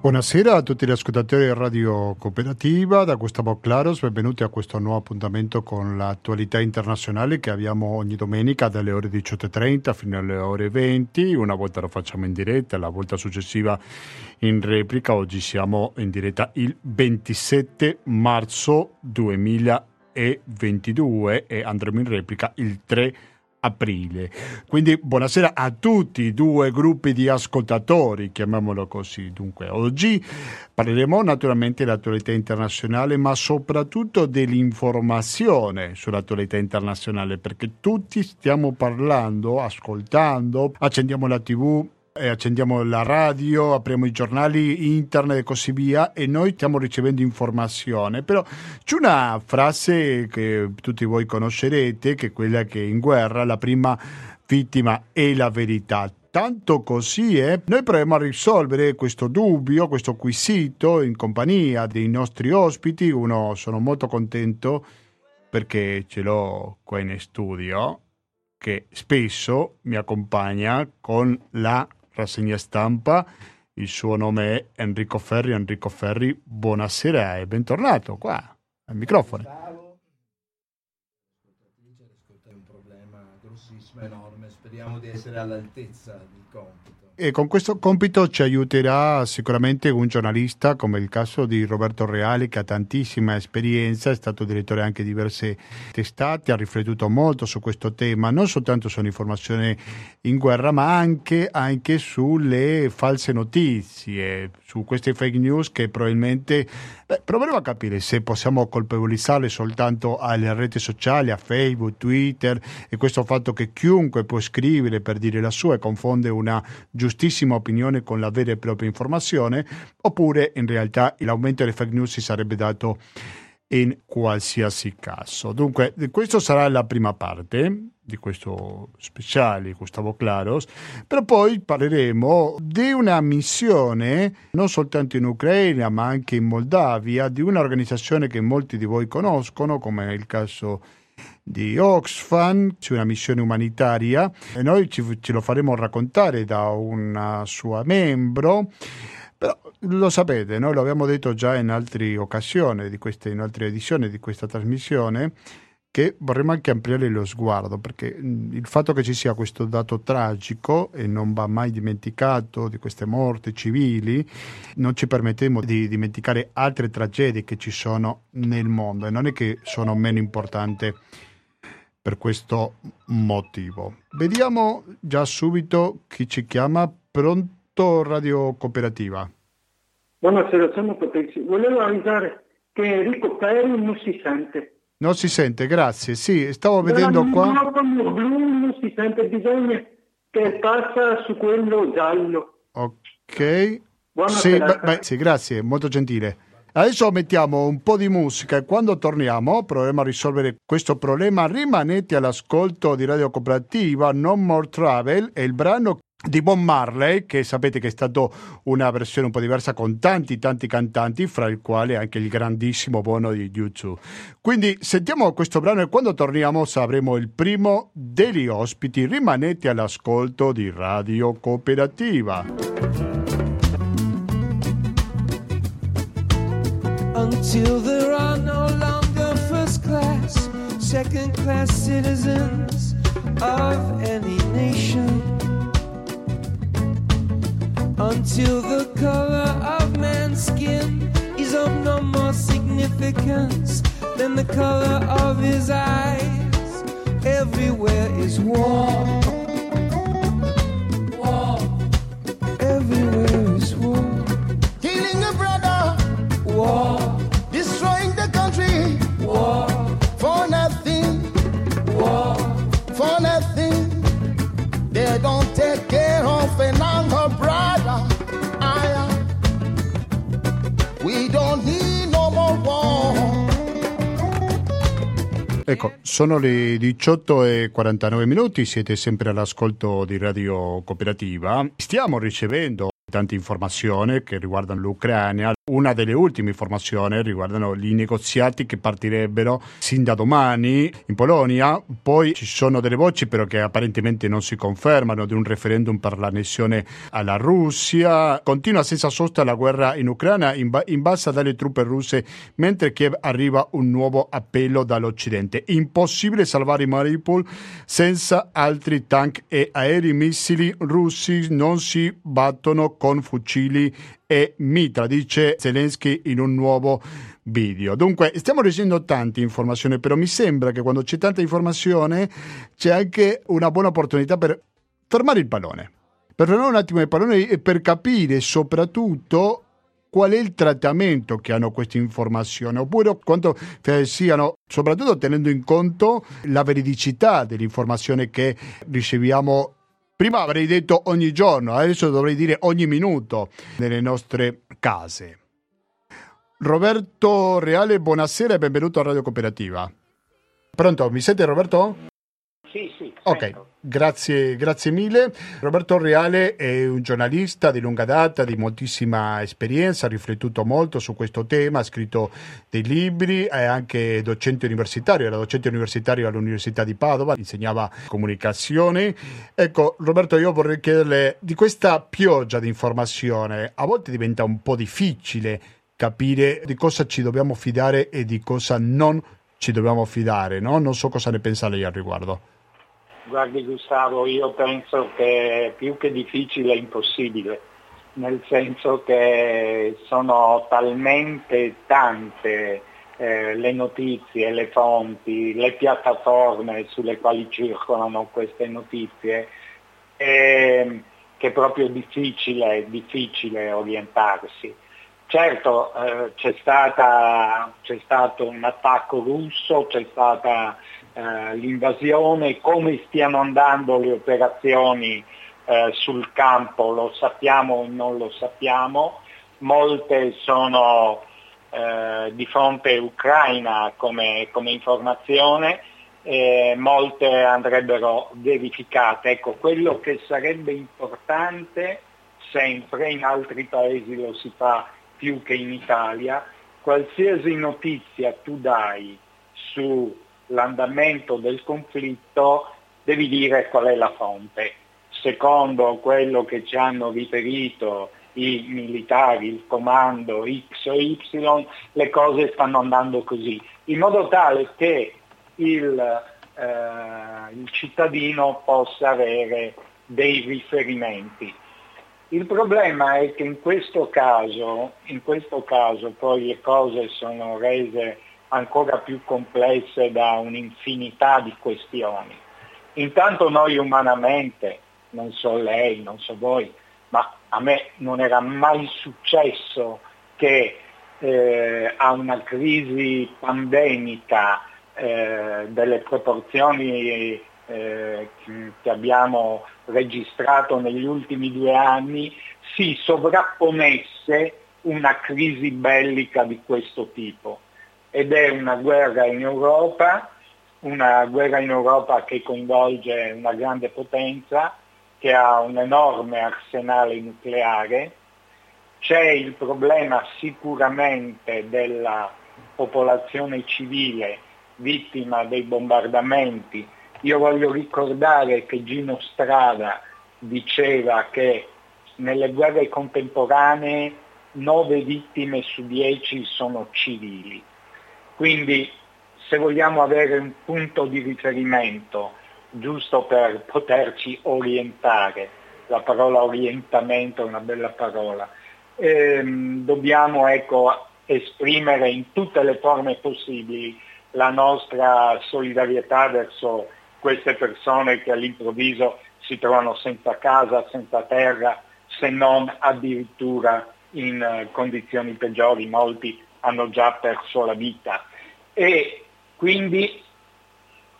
Buonasera a tutti gli ascoltatori di Radio Cooperativa, da Gustavo Claros, benvenuti a questo nuovo appuntamento con l'attualità internazionale che abbiamo ogni domenica dalle ore 18.30 fino alle ore 20, una volta lo facciamo in diretta, la volta successiva in replica, oggi siamo in diretta il 27 marzo 2022 e andremo in replica il 3 aprile. Quindi buonasera a tutti i due gruppi di ascoltatori, chiamiamolo così. Dunque, oggi parleremo naturalmente dell'attualità internazionale, ma soprattutto dell'informazione sull'attualità internazionale, perché tutti stiamo parlando, ascoltando, accendiamo la TV eh, accendiamo la radio, apriamo i giornali, internet e così via e noi stiamo ricevendo informazione. Però c'è una frase che tutti voi conoscerete, che è quella che in guerra la prima vittima è la verità. Tanto così è, eh? noi proviamo a risolvere questo dubbio, questo quesito in compagnia dei nostri ospiti. Uno sono molto contento perché ce l'ho qua in studio che spesso mi accompagna con la rassegna stampa. Il suo nome è Enrico Ferri. Enrico Ferri, buonasera e bentornato qua al microfono. Bravo. È un problema grossissimo, enorme. Speriamo di essere all'altezza di compito. E con questo compito ci aiuterà sicuramente un giornalista come il caso di Roberto Reali che ha tantissima esperienza, è stato direttore anche di diverse testate, ha riflettuto molto su questo tema, non soltanto sull'informazione in guerra ma anche, anche sulle false notizie, su queste fake news che probabilmente beh, proveremo a capire se possiamo colpevolizzarle soltanto alle reti sociali, a Facebook, Twitter e questo fatto che chiunque può scrivere per dire la sua e confonde una giustissima opinione con la vera e propria informazione, oppure in realtà l'aumento delle fake news si sarebbe dato in qualsiasi caso. Dunque, questa sarà la prima parte di questo speciale Gustavo Claros, però poi parleremo di una missione non soltanto in Ucraina ma anche in Moldavia di un'organizzazione che molti di voi conoscono come è il caso di Oxfam, c'è una missione umanitaria e noi ci, ce lo faremo raccontare da una sua membro. Però lo sapete, noi lo abbiamo detto già in altre occasioni, di queste, in altre edizioni di questa trasmissione, che vorremmo anche ampliare lo sguardo, perché il fatto che ci sia questo dato tragico e non va mai dimenticato di queste morti civili, non ci permettiamo di dimenticare altre tragedie che ci sono nel mondo e non è che sono meno importanti per questo motivo. Vediamo già subito chi ci chiama. Pronto Radio Cooperativa. Buonasera, sono Patrizio. Volevo avvisare che Enrico Ferri non si sente. Non si sente, grazie. Sì, stavo vedendo qua. Il blu non si sente, bisogna che passa su quello giallo. Ok. Sì, beh, sì, grazie, molto gentile. Adesso mettiamo un po' di musica e quando torniamo proveremo a risolvere questo problema. Rimanete all'ascolto di Radio Cooperativa, No More Travel è il brano di Bob Marley, che sapete che è stato una versione un po' diversa con tanti tanti cantanti, fra i quali anche il grandissimo Bono di YouTube. Quindi sentiamo questo brano e quando torniamo avremo il primo degli ospiti. Rimanete all'ascolto di Radio Cooperativa. until there are no longer first class, second class citizens of any nation. Until the color of man's skin is of no more significance than the color of his eyes. Everywhere is war. War. Everywhere is war. Killing a brother. War war Ecco, sono le 18 e 49 minuti, siete sempre all'ascolto di Radio Cooperativa. Stiamo ricevendo tante informazioni che riguardano l'Ucraina. Una delle ultime informazioni riguardano i negoziati che partirebbero sin da domani in Polonia, poi ci sono delle voci però che apparentemente non si confermano di un referendum per l'annessione alla Russia, continua senza sosta la guerra in Ucraina invasa dalle truppe russe mentre Kiev arriva un nuovo appello dall'Occidente. Impossibile salvare Mariupol senza altri tank e aerei missili russi. Non si battono con fucili e mitra, dice Zelensky in un nuovo video. Dunque, stiamo ricevendo tante informazioni, però mi sembra che quando c'è tanta informazione c'è anche una buona opportunità per fermare il pallone. Per fermare un attimo il pallone e per capire soprattutto qual è il trattamento che hanno queste informazioni, oppure quanto siano, soprattutto tenendo in conto la veridicità dell'informazione che riceviamo Prima avrei detto ogni giorno, adesso dovrei dire ogni minuto nelle nostre case. Roberto Reale, buonasera e benvenuto a Radio Cooperativa. Pronto, mi sente Roberto? Sì, sì. Ok, grazie, grazie mille. Roberto Reale è un giornalista di lunga data, di moltissima esperienza, ha riflettuto molto su questo tema, ha scritto dei libri, è anche docente universitario, era docente universitario all'Università di Padova, insegnava comunicazione. Ecco, Roberto, io vorrei chiederle di questa pioggia di informazione, a volte diventa un po' difficile capire di cosa ci dobbiamo fidare e di cosa non ci dobbiamo fidare, no? Non so cosa ne pensa lei al riguardo. Guardi Gustavo, io penso che più che difficile è impossibile, nel senso che sono talmente tante eh, le notizie, le fonti, le piattaforme sulle quali circolano queste notizie, eh, che è proprio difficile, difficile orientarsi. Certo eh, c'è, stata, c'è, stato un attacco russo, c'è stata eh, l'invasione, come stiano andando le operazioni eh, sul campo lo sappiamo o non lo sappiamo, molte sono eh, di fronte Ucraina come, come informazione, molte andrebbero verificate. Ecco, quello che sarebbe importante sempre, in altri paesi lo si fa più che in Italia, qualsiasi notizia tu dai sull'andamento del conflitto devi dire qual è la fonte. Secondo quello che ci hanno riferito i militari, il comando X o Y, le cose stanno andando così, in modo tale che il, eh, il cittadino possa avere dei riferimenti. Il problema è che in questo caso, in questo caso poi le cose sono rese ancora più complesse da un'infinità di questioni. Intanto noi umanamente, non so lei, non so voi, ma a me non era mai successo che eh, a una crisi pandemica eh, delle proporzioni eh, che abbiamo registrato negli ultimi due anni si sovrapponesse una crisi bellica di questo tipo. Ed è una guerra in Europa, una guerra in Europa che coinvolge una grande potenza, che ha un enorme arsenale nucleare. C'è il problema sicuramente della popolazione civile vittima dei bombardamenti io voglio ricordare che Gino Strada diceva che nelle guerre contemporanee nove vittime su dieci sono civili. Quindi se vogliamo avere un punto di riferimento giusto per poterci orientare, la parola orientamento è una bella parola, ehm, dobbiamo ecco, esprimere in tutte le forme possibili la nostra solidarietà verso queste persone che all'improvviso si trovano senza casa, senza terra, se non addirittura in eh, condizioni peggiori, molti hanno già perso la vita. E quindi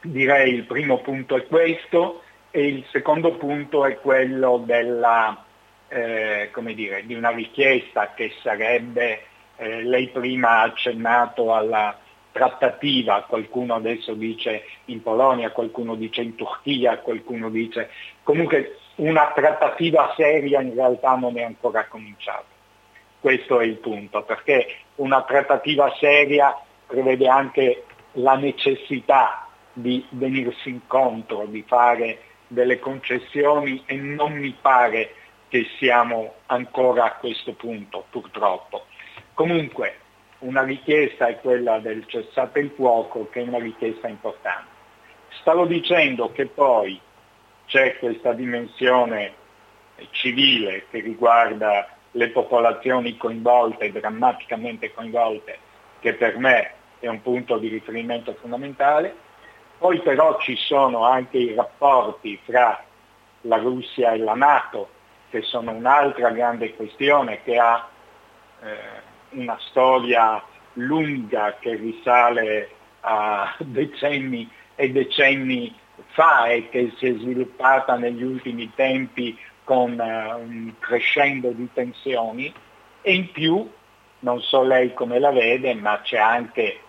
direi il primo punto è questo e il secondo punto è quello della, eh, dire, di una richiesta che sarebbe, eh, lei prima ha accennato alla trattativa, qualcuno adesso dice in Polonia, qualcuno dice in Turchia, qualcuno dice comunque una trattativa seria in realtà non è ancora cominciata. questo è il punto, perché una trattativa seria prevede anche la necessità di venirsi incontro, di fare delle concessioni e non mi pare che siamo ancora a questo punto, purtroppo. Comunque una richiesta è quella del cessate il fuoco, che è una richiesta importante. Stavo dicendo che poi c'è questa dimensione civile che riguarda le popolazioni coinvolte, drammaticamente coinvolte, che per me è un punto di riferimento fondamentale. Poi però ci sono anche i rapporti fra la Russia e la Nato, che sono un'altra grande questione che ha eh, una storia lunga che risale a decenni e decenni fa e che si è sviluppata negli ultimi tempi con uh, un crescendo di tensioni e in più, non so lei come la vede, ma c'è anche,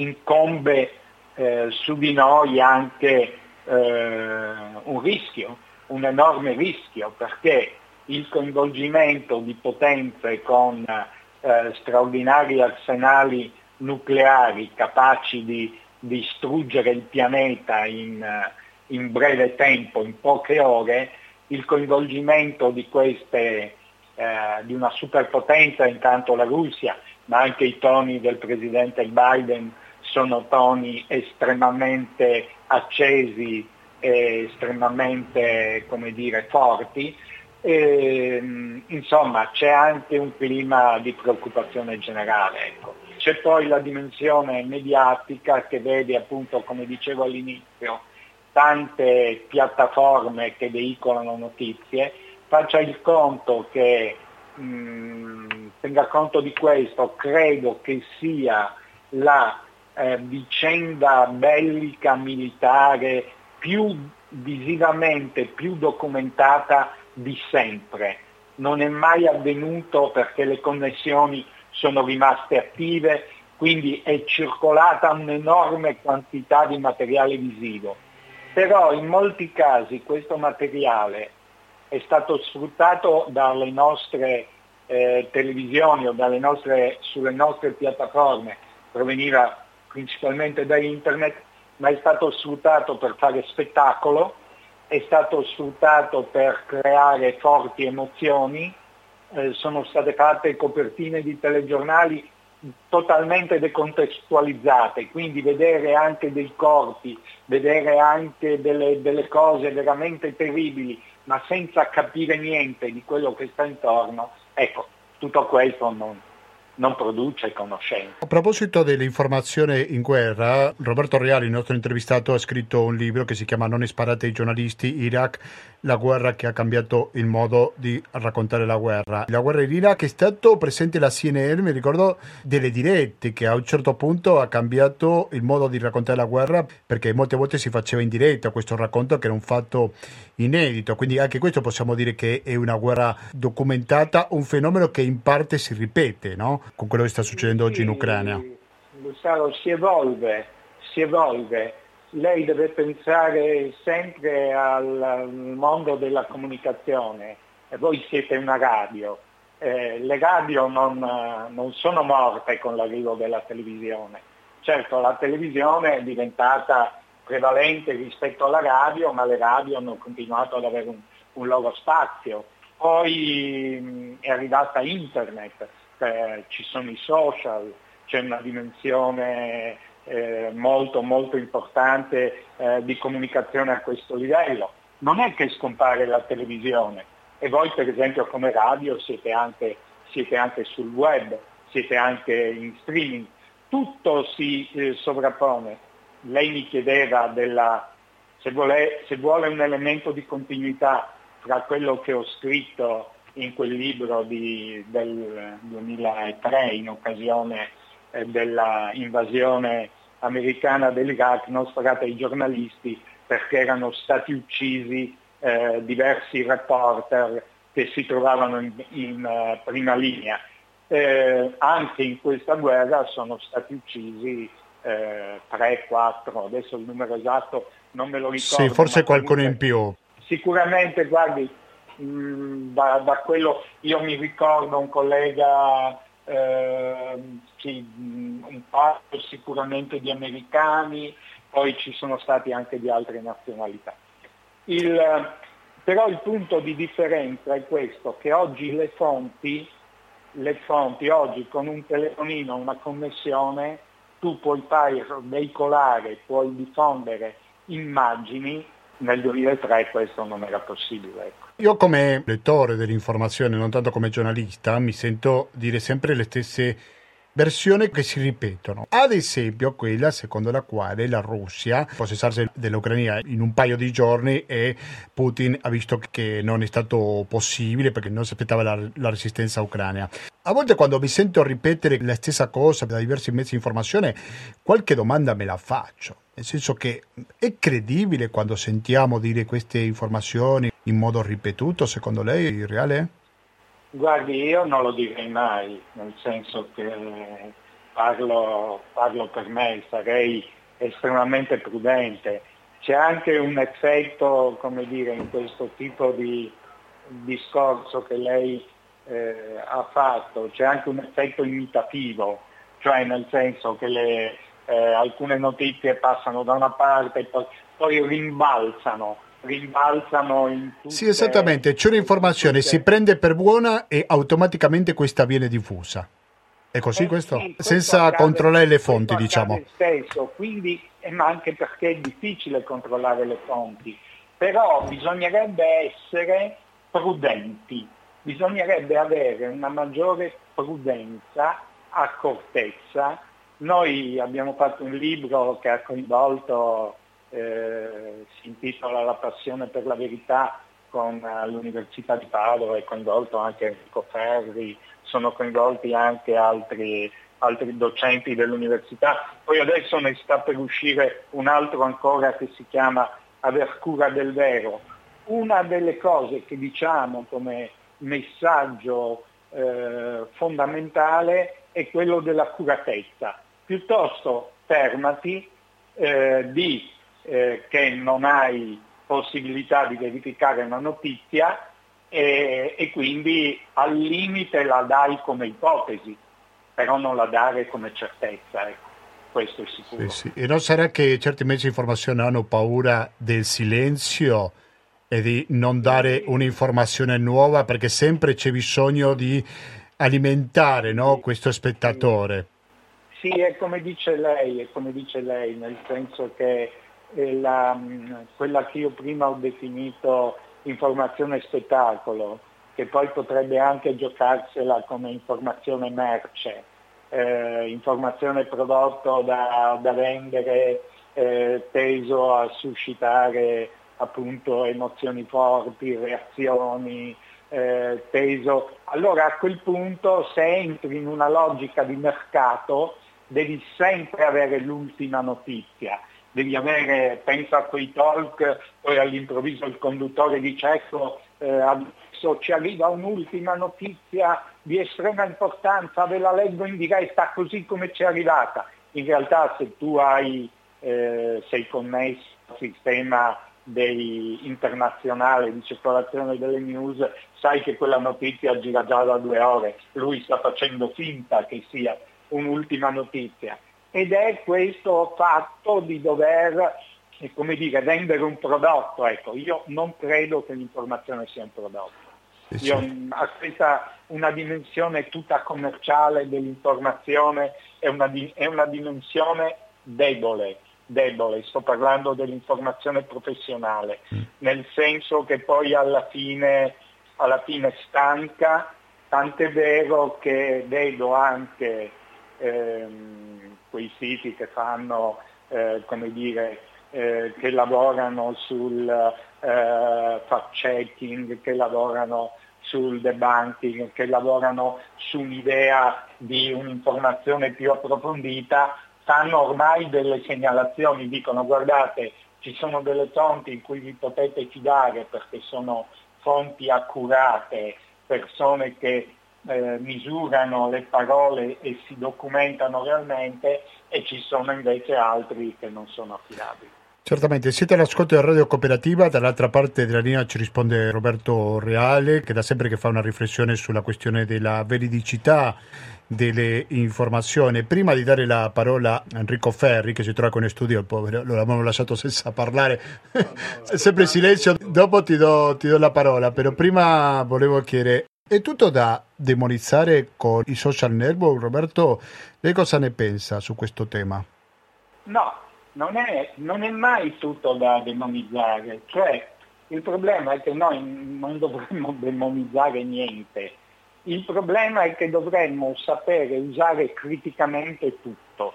incombe eh, su di noi anche eh, un rischio, un enorme rischio, perché il coinvolgimento di potenze con eh, straordinari arsenali nucleari capaci di distruggere il pianeta in, in breve tempo, in poche ore, il coinvolgimento di, queste, eh, di una superpotenza, intanto la Russia, ma anche i toni del presidente Biden sono toni estremamente accesi e estremamente dire, forti. E, insomma c'è anche un clima di preoccupazione generale. Ecco. C'è poi la dimensione mediatica che vede appunto, come dicevo all'inizio, tante piattaforme che veicolano notizie, faccia il conto che mh, mm, tenga conto di questo, credo che sia la eh, vicenda bellica militare più visivamente, più documentata di sempre. Non è mai avvenuto perché le connessioni sono rimaste attive, quindi è circolata un'enorme quantità di materiale visivo. Però in molti casi questo materiale è stato sfruttato dalle nostre eh, televisioni o nostre, sulle nostre piattaforme, proveniva principalmente da internet, ma è stato sfruttato per fare spettacolo, è stato sfruttato per creare forti emozioni, eh, sono state fatte copertine di telegiornali totalmente decontestualizzate, quindi vedere anche dei corpi, vedere anche delle, delle cose veramente terribili, ma senza capire niente di quello che sta intorno, ecco, tutto questo non, non produce conoscenza. A proposito dell'informazione in guerra, Roberto Reali, il nostro intervistato, ha scritto un libro che si chiama Non sparate ai giornalisti, Iraq, la guerra che ha cambiato il modo di raccontare la guerra. La guerra in Iraq è stato presente la CNN, mi ricordo delle dirette che a un certo punto ha cambiato il modo di raccontare la guerra perché molte volte si faceva in diretta questo racconto che era un fatto inedito, quindi anche questo possiamo dire che è una guerra documentata, un fenomeno che in parte si ripete, no? Con quello che sta succedendo oggi in Ucraina? Gustavo, si evolve, si evolve. Lei deve pensare sempre al mondo della comunicazione. E voi siete una radio. Eh, le radio non, non sono morte con l'arrivo della televisione. Certo, la televisione è diventata prevalente rispetto alla radio, ma le radio hanno continuato ad avere un, un loro spazio. Poi mh, è arrivata internet, eh, ci sono i social, c'è una dimensione eh, molto molto importante eh, di comunicazione a questo livello. Non è che scompare la televisione e voi per esempio come radio siete anche, siete anche sul web, siete anche in streaming, tutto si eh, sovrappone. Lei mi chiedeva della, se, vuole, se vuole un elemento di continuità tra quello che ho scritto in quel libro di, del 2003 in occasione eh, dell'invasione americana dell'Iraq, non sparata ai giornalisti perché erano stati uccisi eh, diversi reporter che si trovavano in, in uh, prima linea. Eh, anche in questa guerra sono stati uccisi eh, 3, 4, adesso il numero esatto non me lo ricordo. Sì, forse qualcuno in più. Sicuramente, guardi, mh, da, da, quello, io mi ricordo un collega, eh, sì, un paio sicuramente di americani, poi ci sono stati anche di altre nazionalità. Il, però il punto di differenza è questo, che oggi le fonti, le fonti oggi con un telefonino, una connessione, tu puoi fare veicolare, puoi diffondere immagini, nel 2003 questo non era possibile. Ecco. Io come lettore dell'informazione, non tanto come giornalista, mi sento dire sempre le stesse versioni che si ripetono. Ad esempio quella secondo la quale la Russia possessarsi dell'Ucraina in un paio di giorni e Putin ha visto che non è stato possibile perché non si aspettava la, la resistenza ucraina. A volte quando mi sento ripetere la stessa cosa da diversi mezzi di informazione, qualche domanda me la faccio. Nel senso che è credibile quando sentiamo dire queste informazioni in modo ripetuto, secondo lei, reale? Guardi, io non lo direi mai, nel senso che parlo, parlo per me, sarei estremamente prudente. C'è anche un effetto, come dire, in questo tipo di discorso che lei eh, ha fatto, c'è anche un effetto imitativo, cioè nel senso che le, eh, alcune notizie passano da una parte e poi, poi rimbalzano rimbalzano in tutte... Sì, esattamente, c'è un'informazione, si prende per buona e automaticamente questa viene diffusa. È così eh, questo? Sì, questo Senza accade, controllare le fonti, diciamo. Stesso, quindi, eh, ma anche perché è difficile controllare le fonti. Però bisognerebbe essere prudenti, bisognerebbe avere una maggiore prudenza, accortezza. Noi abbiamo fatto un libro che ha coinvolto eh, si intitola La passione per la verità con uh, l'Università di Padova, è coinvolto anche Enrico Ferri, sono coinvolti anche altri, altri docenti dell'università. Poi adesso ne sta per uscire un altro ancora che si chiama Aver cura del vero. Una delle cose che diciamo come messaggio eh, fondamentale è quello dell'accuratezza. Piuttosto fermati, eh, di eh, che non hai possibilità di verificare una notizia e, e, quindi al limite la dai come ipotesi, però non la dare come certezza. Ecco. Questo è sicuro. Sì, sì. E non sarà che certi mezzi di informazione hanno paura del silenzio e di non dare un'informazione nuova perché sempre c'è bisogno di alimentare no, questo spettatore. Sì, è come dice lei, è come dice lei, nel senso che la, quella che io prima ho definito informazione spettacolo, che poi potrebbe anche giocarsela come informazione merce, eh, informazione prodotto da, da vendere eh, teso a suscitare appunto emozioni forti, reazioni, eh, teso. Allora a quel punto se entri in una logica di mercato devi sempre avere l'ultima notizia devi avere, pensa a quei talk, poi all'improvviso il conduttore dice ecco eh, adesso ci arriva un'ultima notizia di estrema importanza, ve la leggo in diretta così come ci è arrivata. In realtà se tu hai, eh, sei connesso al sistema dei, internazionale di circolazione delle news, sai che quella notizia gira già da due ore, lui sta facendo finta che sia un'ultima notizia ed è questo fatto di dover eh, come dire, vendere un prodotto. Ecco, io non credo che l'informazione sia un prodotto. Sì, io. Mm, questa una dimensione tutta commerciale dell'informazione, è una, è una dimensione debole, debole, sto parlando dell'informazione professionale, mm. nel senso che poi alla fine, alla fine stanca, tant'è vero che vedo anche ehm, quei siti che fanno, eh, come dire, eh, che lavorano sul eh, fact-checking, che lavorano sul debunking, che lavorano su un'idea di un'informazione più approfondita, fanno ormai delle segnalazioni, dicono guardate ci sono delle fonti in cui vi potete fidare perché sono fonti accurate, persone che eh, misurano le parole e si documentano realmente e ci sono invece altri che non sono affidabili. Certamente, siete all'ascolto della Radio Cooperativa, dall'altra parte della linea ci risponde Roberto Reale che da sempre che fa una riflessione sulla questione della veridicità delle informazioni. Prima di dare la parola a Enrico Ferri che si trova con in studio, povero, lo abbiamo lasciato senza parlare, no, no, sempre silenzio, dopo ti do, ti do la parola, però prima volevo chiedere, è tutto da demonizzare con i social network? Roberto, lei cosa ne pensa su questo tema? No, non è, non è mai tutto da demonizzare, cioè il problema è che noi non dovremmo demonizzare niente, il problema è che dovremmo sapere usare criticamente tutto,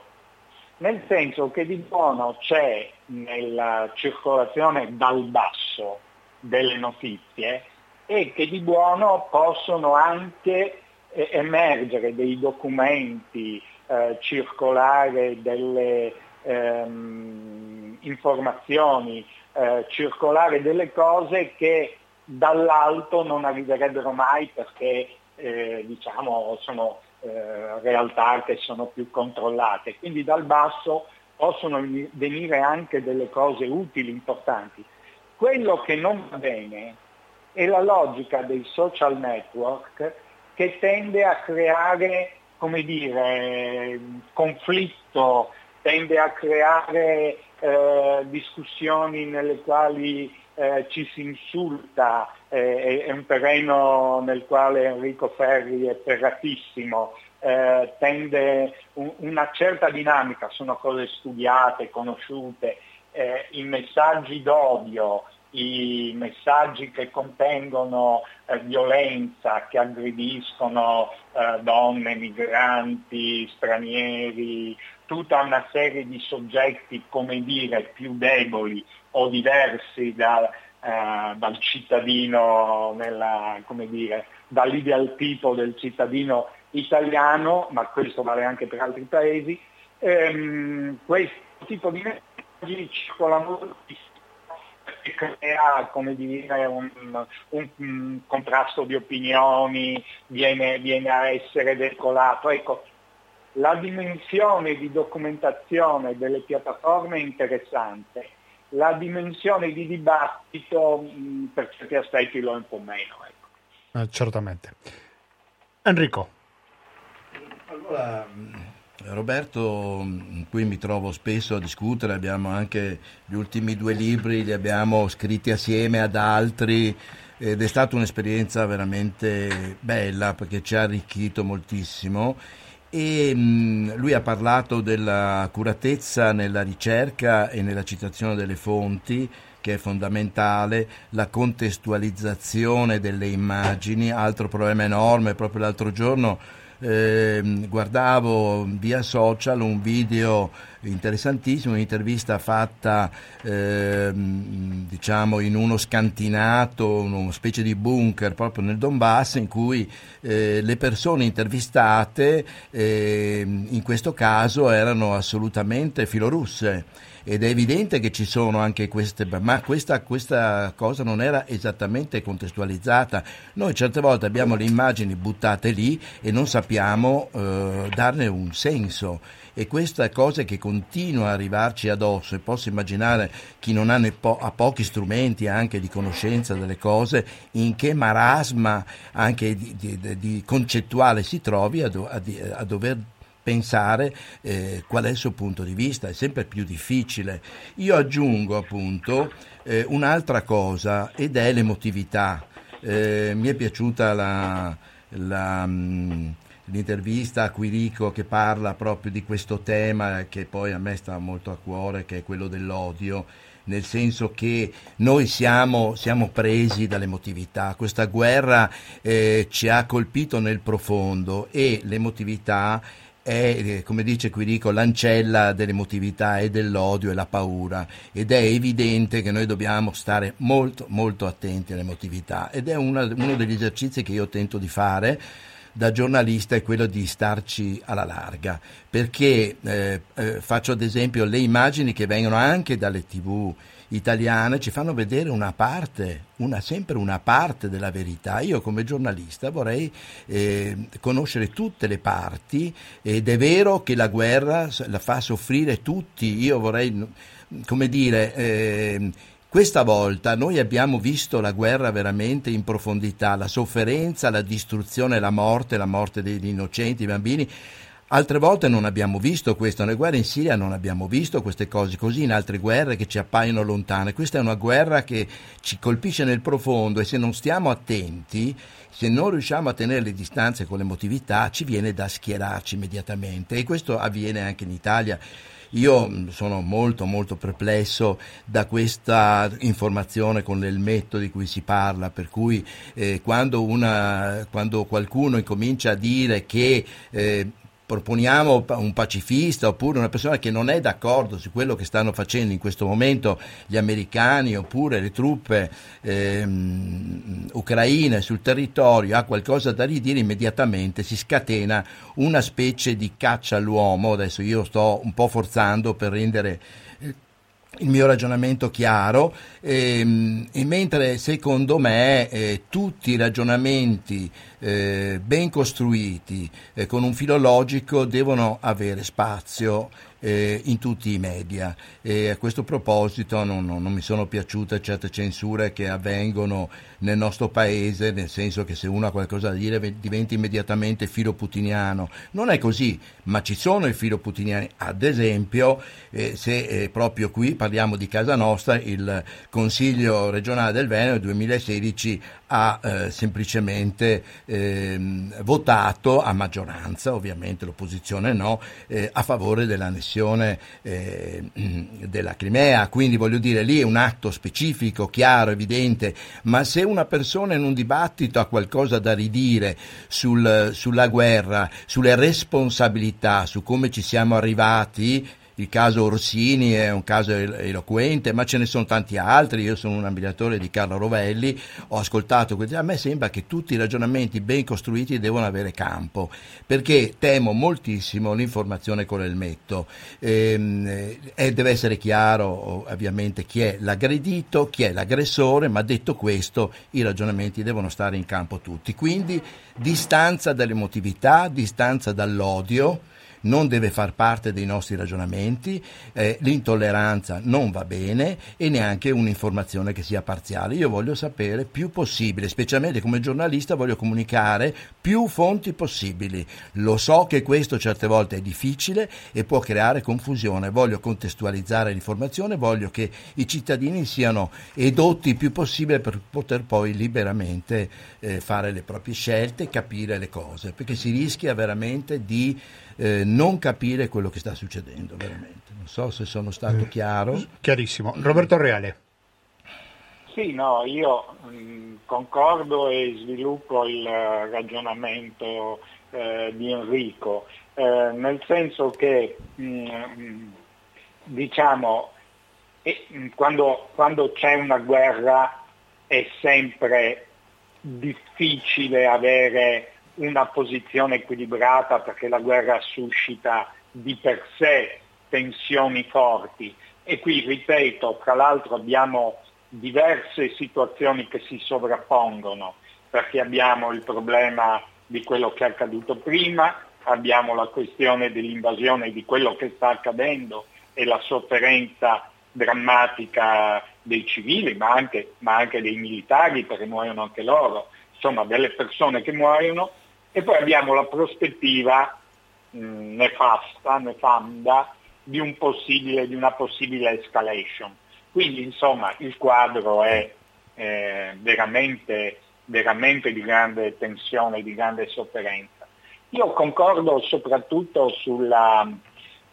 nel senso che di buono c'è nella circolazione dal basso delle notizie e che di buono possono anche eh, emergere dei documenti, eh, circolare delle ehm, informazioni, eh, circolare delle cose che dall'alto non arriverebbero mai perché eh, diciamo, sono eh, realtà che sono più controllate. Quindi dal basso possono venire anche delle cose utili, importanti. Quello che non va bene è la logica dei social network che tende a creare, come dire, conflitto, tende a creare eh, discussioni nelle quali eh, ci si insulta, eh, è un terreno nel quale Enrico Ferri è ferratissimo, eh, tende un, una certa dinamica, sono cose studiate, conosciute, eh, i messaggi d'odio, i messaggi che contengono eh, violenza, che aggrediscono eh, donne, migranti, stranieri, tutta una serie di soggetti, come dire, più deboli o diversi da, eh, dal cittadino, nella, come dire, dall'ideal tipo del cittadino italiano, ma questo vale anche per altri paesi, ehm, questo tipo di messaggi circolano e crea come dire, un, un, un, contrasto di opinioni, viene, viene a essere decolato. Ecco, la dimensione di documentazione delle piattaforme è interessante, la dimensione di dibattito mh, per certi aspetti lo è un po' meno. Ecco. Eh, certamente. Enrico. Allora, Roberto, qui mi trovo spesso a discutere, abbiamo anche gli ultimi due libri, li abbiamo scritti assieme ad altri ed è stata un'esperienza veramente bella perché ci ha arricchito moltissimo. E mh, lui ha parlato dell'accuratezza nella ricerca e nella citazione delle fonti che è fondamentale, la contestualizzazione delle immagini, altro problema enorme, proprio l'altro giorno eh, guardavo via social un video interessantissimo, un'intervista fatta eh, diciamo in uno scantinato, una specie di bunker proprio nel Donbass in cui eh, le persone intervistate eh, in questo caso erano assolutamente filorusse ed è evidente che ci sono anche queste, ma questa, questa, cosa non era esattamente contestualizzata. Noi certe volte abbiamo le immagini buttate lì e non sappiamo eh, darne un senso e questa cosa che continua a arrivarci addosso e posso immaginare chi non ha, po- ha pochi strumenti anche di conoscenza delle cose in che marasma anche di, di, di concettuale si trovi a, do- a, a dover pensare eh, qual è il suo punto di vista, è sempre più difficile. Io aggiungo appunto eh, un'altra cosa ed è l'emotività. Eh, mi è piaciuta la, la, mm, l'intervista a Quirico che parla proprio di questo tema che poi a me sta molto a cuore, che è quello dell'odio nel senso che noi siamo, siamo presi dall'emotività, questa guerra eh, ci ha colpito nel profondo e l'emotività è, eh, come dice Quirico, l'ancella dell'emotività e dell'odio e la paura. Ed è evidente che noi dobbiamo stare molto molto attenti all'emotività. Ed è una, uno degli esercizi che io tento di fare da giornalista è quello di starci alla larga, perché eh, eh, faccio ad esempio le immagini che vengono anche dalle tv italiane ci fanno vedere una parte, una, sempre una parte della verità. Io come giornalista vorrei eh, conoscere tutte le parti ed è vero che la guerra la fa soffrire tutti. Io vorrei come dire, eh, questa volta noi abbiamo visto la guerra veramente in profondità, la sofferenza, la distruzione, la morte, la morte degli innocenti, i bambini. Altre volte non abbiamo visto questo, nelle guerre in Siria non abbiamo visto queste cose così, in altre guerre che ci appaiono lontane. Questa è una guerra che ci colpisce nel profondo e se non stiamo attenti, se non riusciamo a tenere le distanze con l'emotività, ci viene da schierarci immediatamente e questo avviene anche in Italia. Io sono molto molto perplesso da questa informazione con l'elmetto di cui si parla, per cui eh, quando, una, quando, qualcuno incomincia a dire che eh, proponiamo un pacifista oppure una persona che non è d'accordo su quello che stanno facendo in questo momento gli americani oppure le truppe ehm, ucraine sul territorio ha qualcosa da ridire immediatamente si scatena una specie di caccia all'uomo. Adesso io sto un po' forzando per rendere il mio ragionamento chiaro e, ehm, e mentre secondo me eh, tutti i ragionamenti eh, ben costruiti eh, con un filo logico devono avere spazio eh, in tutti i media. E a questo proposito non, non, non, mi sono piaciute certe censure che avvengono nel nostro paese, nel senso che se uno ha qualcosa da dire diventa immediatamente filo putiniano. Non è così, ma ci sono i filo putiniani. Ad esempio, eh, se eh, proprio qui parliamo di casa nostra, il Consiglio regionale del Veneto nel 2016 ha eh, semplicemente ehm, votato a maggioranza, ovviamente l'opposizione no, eh, a favore dell'annessione eh, della Crimea. Quindi voglio dire, lì è un atto specifico, chiaro, evidente, ma se una persona in un dibattito ha qualcosa da ridire sul, sulla guerra, sulle responsabilità, su come ci siamo arrivati, il caso Orsini è un caso eloquente, ma ce ne sono tanti altri. Io sono un ammiratore di Carlo Rovelli, ho ascoltato. A me sembra che tutti i ragionamenti ben costruiti devono avere campo, perché temo moltissimo l'informazione con l'elmetto. Ehm, eh, deve essere chiaro, ovviamente, chi è l'aggredito, chi è l'aggressore, ma detto questo, i ragionamenti devono stare in campo tutti. Quindi distanza dall'emotività, distanza dall'odio non deve far parte dei nostri ragionamenti, eh, l'intolleranza non va bene e neanche un'informazione che sia parziale. Io voglio sapere più possibile, specialmente come giornalista voglio comunicare più fonti possibili. Lo so che questo certe volte è difficile e può creare confusione, voglio contestualizzare l'informazione, voglio che i cittadini siano edotti il più possibile per poter poi liberamente eh, fare le proprie scelte, capire le cose, perché si rischia veramente di eh, non capire quello che sta succedendo veramente. Non so se sono stato eh, chiaro. Chiarissimo. Roberto Reale. Sì, no, io mh, mm, concordo e sviluppo il ragionamento eh, di Enrico, eh, nel senso che mh, mm, diciamo mm, quando, quando c'è una guerra è sempre difficile avere una posizione equilibrata perché la guerra suscita di per sé tensioni forti. E qui ripeto, tra l'altro abbiamo diverse situazioni che si sovrappongono perché abbiamo il problema di quello che è accaduto prima, abbiamo la questione dell'invasione di quello che sta accadendo e la sofferenza drammatica dei civili, ma anche, ma anche dei militari, perché muoiono anche loro, insomma delle persone che muoiono e poi abbiamo la prospettiva mh, nefasta, nefanda di, un di, una possibile escalation. Quindi insomma il quadro è eh, veramente, veramente di grande tensione, di grande sofferenza. Io concordo soprattutto sulla,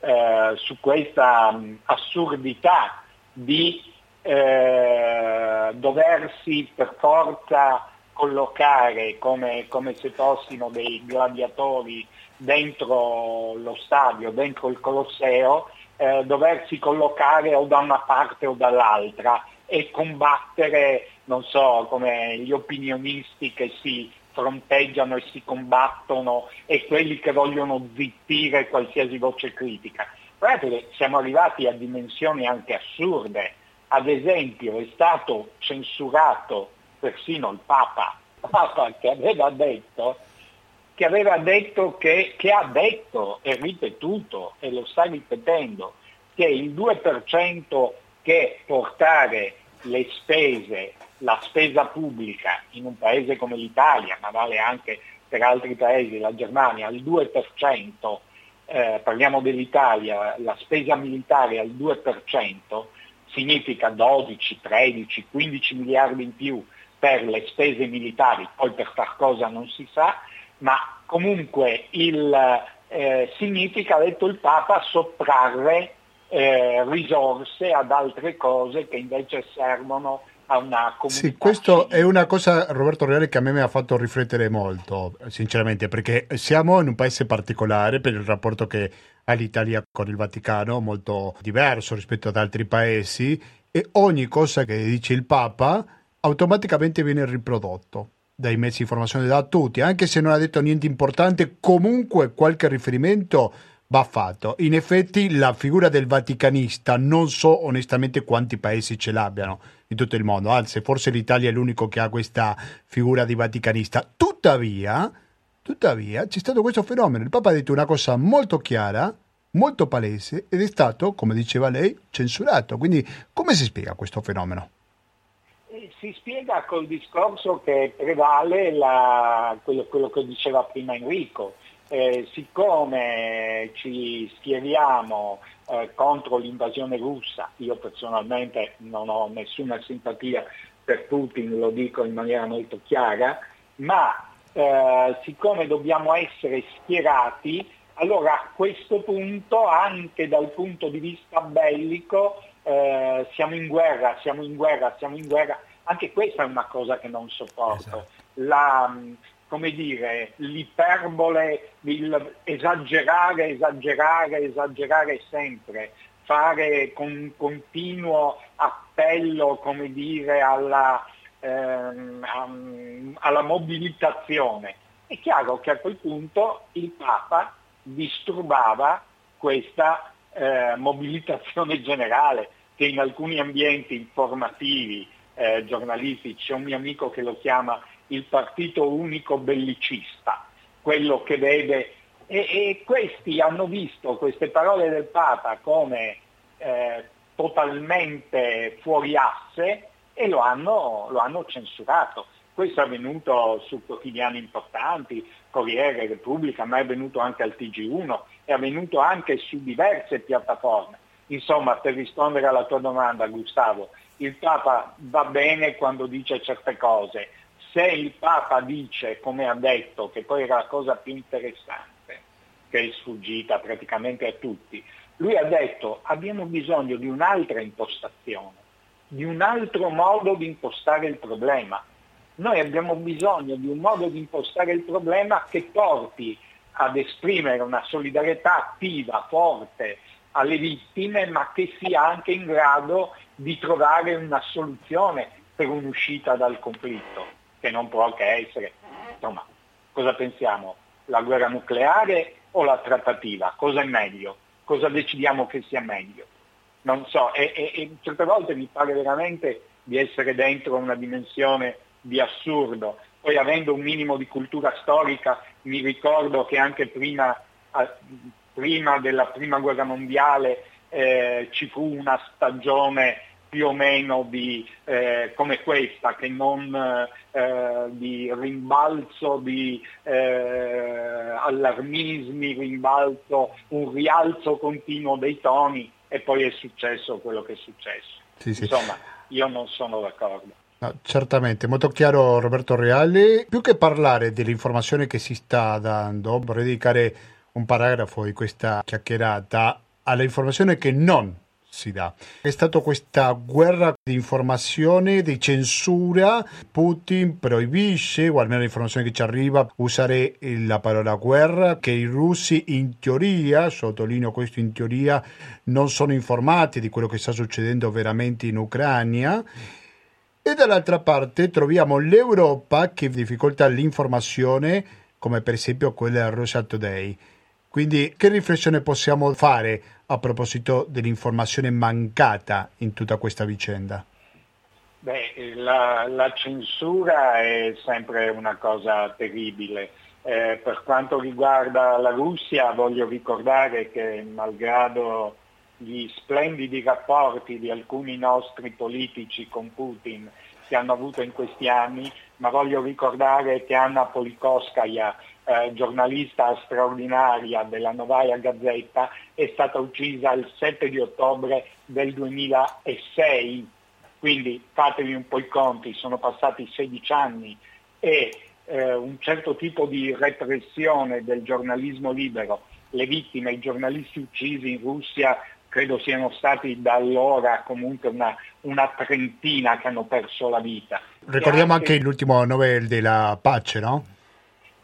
eh, su questa mh, assurdità di eh, doversi per forza collocare come, come se fossimo dei gladiatori dentro lo stadio, dentro il Colosseo, eh, doversi collocare o da una parte o dall'altra e combattere, non so, come gli opinionisti che si fronteggiano e si combattono e quelli che vogliono zittire qualsiasi voce critica. Guardate siamo arrivati a dimensioni anche assurde. Ad esempio è stato censurato persino il Papa, Papa che aveva detto che aveva detto che, che ha detto e ripetuto e lo sta ripetendo che il 2% che portare le spese, la spesa pubblica in un paese come l'Italia, ma vale anche per altri paesi, la Germania, al 2%, eh, parliamo dell'Italia, la spesa militare al 2%, significa 12, 13, 15 miliardi in più per le spese militari, poi per far cosa non si sa, ma comunque il, eh, significa, ha detto il Papa, sottrarre eh, risorse ad altre cose che invece servono a una comunità. Sì, questo è una cosa, Roberto Reale, che a me mi ha fatto riflettere molto, sinceramente, perché siamo in un paese particolare per il rapporto che ha l'Italia con il Vaticano, molto diverso rispetto ad altri paesi, e ogni cosa che dice il Papa automaticamente viene riprodotto dai mezzi di informazione da tutti, anche se non ha detto niente importante, comunque qualche riferimento va fatto. In effetti la figura del vaticanista non so onestamente quanti paesi ce l'abbiano in tutto il mondo, anzi forse l'Italia è l'unico che ha questa figura di vaticanista. Tuttavia, tuttavia c'è stato questo fenomeno, il Papa ha detto una cosa molto chiara, molto palese ed è stato, come diceva lei, censurato. Quindi come si spiega questo fenomeno? Si spiega col discorso che prevale la, quello, quello che diceva prima Enrico, eh, siccome ci schieriamo eh, contro l'invasione russa, io personalmente non ho nessuna simpatia per Putin, lo dico in maniera molto chiara, ma eh, siccome dobbiamo essere schierati, allora a questo punto, anche dal punto di vista bellico, eh, siamo in guerra, siamo in guerra, siamo in guerra. Anche questa è una cosa che non sopporto. Esatto. La, come dire, l'iperbole, il esagerare, esagerare, esagerare sempre, fare con continuo appello, come dire, alla, ehm, alla mobilitazione. È chiaro che a quel punto il Papa disturbava questa eh, mobilitazione generale che in alcuni ambienti informativi, eh, giornalistici, c'è un mio amico che lo chiama il partito unico bellicista, quello che vede e, e questi hanno visto queste parole del Papa come eh, totalmente fuori asse e lo hanno, lo hanno, censurato. Questo è avvenuto su quotidiani importanti, Corriere, Repubblica, ma è avvenuto anche al TG1, è avvenuto anche su diverse piattaforme. Insomma, per rispondere alla tua domanda, Gustavo, il Papa va bene quando dice certe cose, se il Papa dice, come ha detto, che poi era la cosa più interessante, che è sfuggita praticamente a tutti, lui ha detto abbiamo bisogno di un'altra impostazione, di un altro modo di impostare il problema. Noi abbiamo bisogno di un modo di impostare il problema che porti ad esprimere una solidarietà attiva, forte alle vittime, ma che sia anche in grado di trovare una soluzione per un'uscita dal conflitto che non può che essere. Insomma, cosa pensiamo? La guerra nucleare o la trattativa? Cosa è meglio? Cosa decidiamo che sia meglio? Non so, e, e, e certe volte mi pare veramente di essere dentro una dimensione di assurdo. Poi avendo un minimo di cultura storica mi ricordo che anche prima, prima della prima guerra mondiale eh, ci fu una stagione più o meno di, eh, come questa, che non eh, di rimbalzo, di eh, allarmismi, rimbalzo, un rialzo continuo dei toni e poi è successo quello che è successo. Sì, sì. Insomma, io non sono d'accordo. No, certamente, molto chiaro Roberto Reale. Più che parlare dell'informazione che si sta dando, vorrei dedicare un paragrafo di questa chiacchierata all'informazione che non. È stata questa guerra di informazione, di censura. Putin proibisce, o almeno l'informazione che ci arriva, usare la parola guerra, che i russi in teoria, sottolineo questo in teoria, non sono informati di quello che sta succedendo veramente in Ucraina. E dall'altra parte troviamo l'Europa che difficolta l'informazione, come per esempio quella del Russia Today. Quindi che riflessione possiamo fare a proposito dell'informazione mancata in tutta questa vicenda? Beh, la, la censura è sempre una cosa terribile. Eh, per quanto riguarda la Russia voglio ricordare che malgrado gli splendidi rapporti di alcuni nostri politici con Putin che hanno avuto in questi anni, ma voglio ricordare che Anna Polikoskaya, eh, giornalista straordinaria della Novaya Gazzetta, è stata uccisa il 7 di ottobre del 2006, quindi fatevi un po' i conti, sono passati 16 anni e eh, un certo tipo di repressione del giornalismo libero, le vittime, i giornalisti uccisi in Russia credo siano stati da allora comunque una, una trentina che hanno perso la vita. Ricordiamo anche, anche l'ultimo Nobel della pace, no?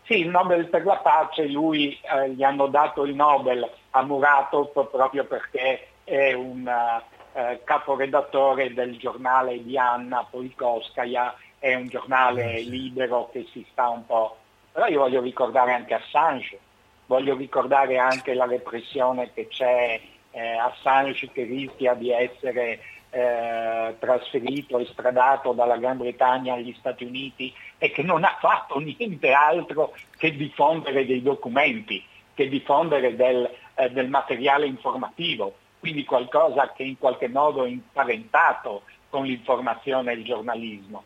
Sì, il Nobel per la pace, lui eh, gli hanno dato il Nobel a Muratov proprio perché è un eh, caporedattore del giornale di Anna Polikoskaya, è un giornale libero che si sta un po'... Però io voglio ricordare anche Assange, voglio ricordare anche la repressione che c'è eh, Assange che rischia di essere eh, trasferito, estradato dalla Gran Bretagna agli Stati Uniti e che non ha fatto niente altro che diffondere dei documenti, che diffondere del, eh, del materiale informativo, quindi qualcosa che in qualche modo è imparentato con l'informazione e il giornalismo.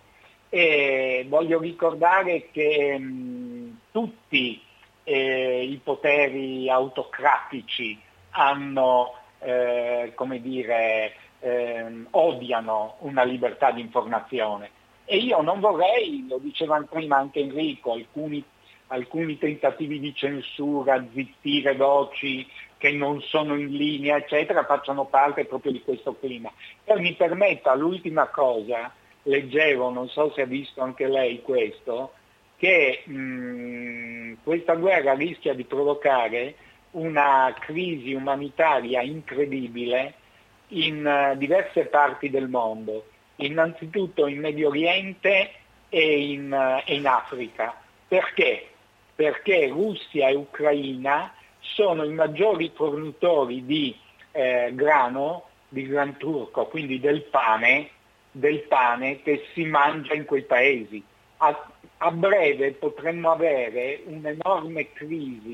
E voglio ricordare che mh, tutti eh, i poteri autocratici hanno eh, come dire, ehm, odiano una libertà di informazione. E io non vorrei, lo diceva prima anche Enrico, alcuni, alcuni tentativi di censura, zittire voci che non sono in linea, eccetera, facciano parte proprio di questo clima. E mi permetta l'ultima cosa, leggevo, non so se ha visto anche lei questo, che mh, mm, questa guerra rischia di provocare una crisi umanitaria incredibile in uh, diverse parti del mondo, innanzitutto in Medio Oriente e in, uh, e in Africa. Perché? Perché Russia e Ucraina sono i maggiori fornitori di eh, grano, di gran turco, quindi del pane, del pane che si mangia in quei paesi. A, a breve potremmo avere un'enorme crisi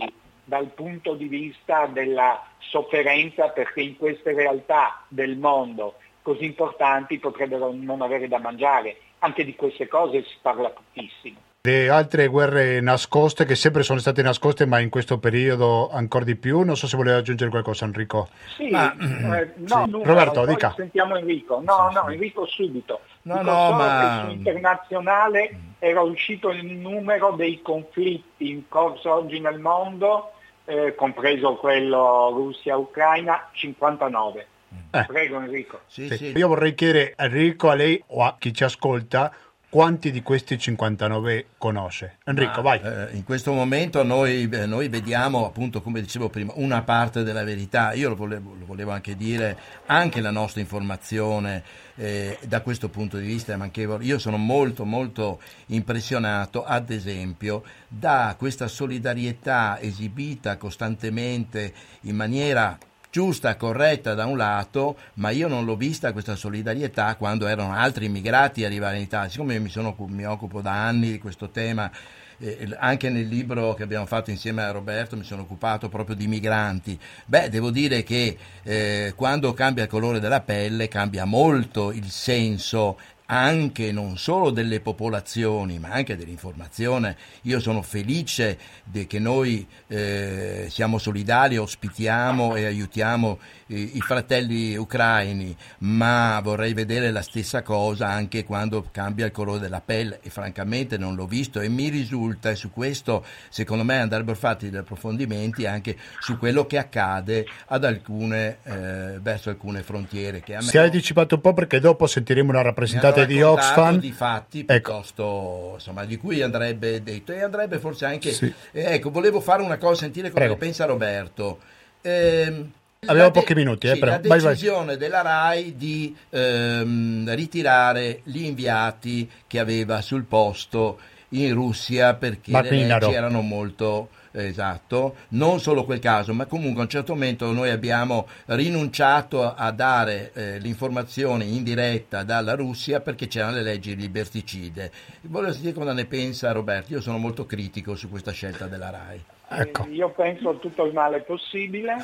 dal punto di vista della sofferenza perché in queste realtà del mondo così importanti potrebbero non avere da mangiare. Anche di queste cose si parla pochissimo. Le altre guerre nascoste che sempre sono state nascoste ma in questo periodo ancora di più, non so se voleva aggiungere qualcosa Enrico. Sì, ma, eh, no, sì. Roberto, dica. Sentiamo Enrico. No, sì, no, Enrico subito. No, Dico no, ma... Su internazionale era uscito il numero dei conflitti in corso oggi nel mondo eh, compreso quello Russia-Ucraina, 59. Eh. Prego Enrico. Sì, sì. Io vorrei chiedere a Enrico, a lei o a chi ci ascolta, quanti di questi 59 conosce? Enrico, Ma, vai. Eh, in questo momento noi, eh, noi, vediamo, appunto, come dicevo prima, una parte della verità. Io lo volevo, lo volevo anche dire, anche la nostra informazione eh, da questo punto di vista è manchevole. Io sono molto, molto impressionato, ad esempio, da questa solidarietà esibita costantemente in maniera giusta, corretta da un lato, ma io non l'ho vista questa solidarietà quando erano altri immigrati a arrivare in Italia. Siccome io mi, sono, mi occupo da anni di questo tema, eh, anche nel libro che abbiamo fatto insieme a Roberto mi sono occupato proprio di migranti. Beh, devo dire che eh, quando cambia il colore della pelle cambia molto il senso anche non solo delle popolazioni ma anche dell'informazione. Io sono felice che noi eh, siamo solidali, ospitiamo e aiutiamo i, i, fratelli ucraini, ma vorrei vedere la stessa cosa anche quando cambia il colore della pelle e francamente non l'ho visto e mi risulta e su questo secondo me andrebbero fatti degli approfondimenti anche su quello che accade ad alcune, eh, verso alcune frontiere. Che si è anticipato un po' perché dopo sentiremo una rappresentante di Oxfam di fatti ecco. piuttosto insomma di cui andrebbe detto e andrebbe forse anche sì. eh, ecco volevo fare una cosa sentire cosa pensa Roberto eh, Abbiamo pochi minuti, eh, sì, però. La decisione vai, vai. della RAI di ehm, ritirare gli inviati che aveva sul posto in Russia perché Martinaro. le leggi erano molto Esatto, non solo quel caso, ma comunque a un certo momento noi abbiamo rinunciato a dare eh, l'informazione in diretta dalla Russia perché c'erano le leggi liberticide. Volevo sentire cosa ne pensa Roberto, io sono molto critico su questa scelta della RAI. Ecco. Eh, io penso tutto il male possibile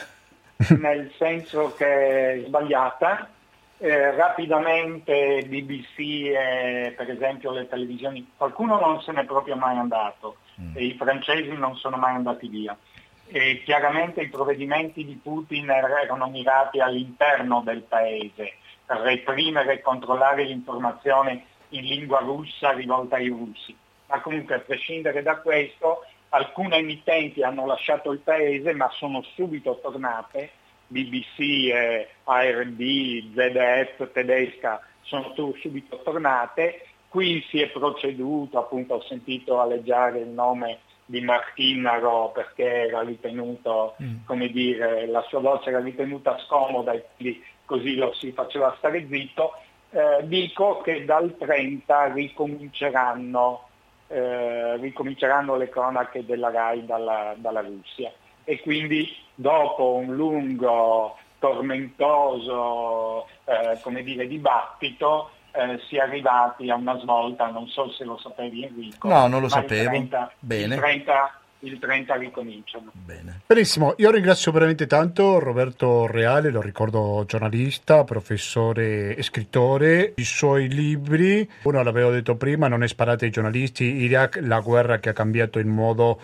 nel senso che è sbagliata. Eh, rapidamente BBC e per esempio le televisioni, qualcuno non se n'è proprio mai andato mm. i francesi non sono mai andati via. E chiaramente i provvedimenti di Putin erano mirati all'interno del paese per reprimere e controllare l'informazione in lingua russa rivolta ai russi. Ma comunque a prescindere da questo alcune emittenti hanno lasciato il paese ma sono subito tornate, BBC, eh, ARD, ZDF tedesca sono subito tornate, qui si è proceduto, appunto ho sentito alleggiare il nome di Martinaro perché era ritenuto, mm. come dire, la sua voce era ritenuta scomoda e quindi così lo si faceva stare zitto, eh, dico che dal 30 ricominceranno eh, ricominceranno le cronache della RAI dalla, dalla Russia e quindi dopo un lungo, tormentoso eh, come dire, dibattito eh, si è arrivati a una svolta, non so se lo sapevi Enrico. No, non lo sapevo. 30, Bene. Il 30, il 30 ricominciano. Bene. Benissimo, io ringrazio veramente tanto Roberto Reale, lo ricordo giornalista, professore e scrittore, i suoi libri, uno l'avevo detto prima, non è sparate ai giornalisti, Iraq, la guerra che ha cambiato il modo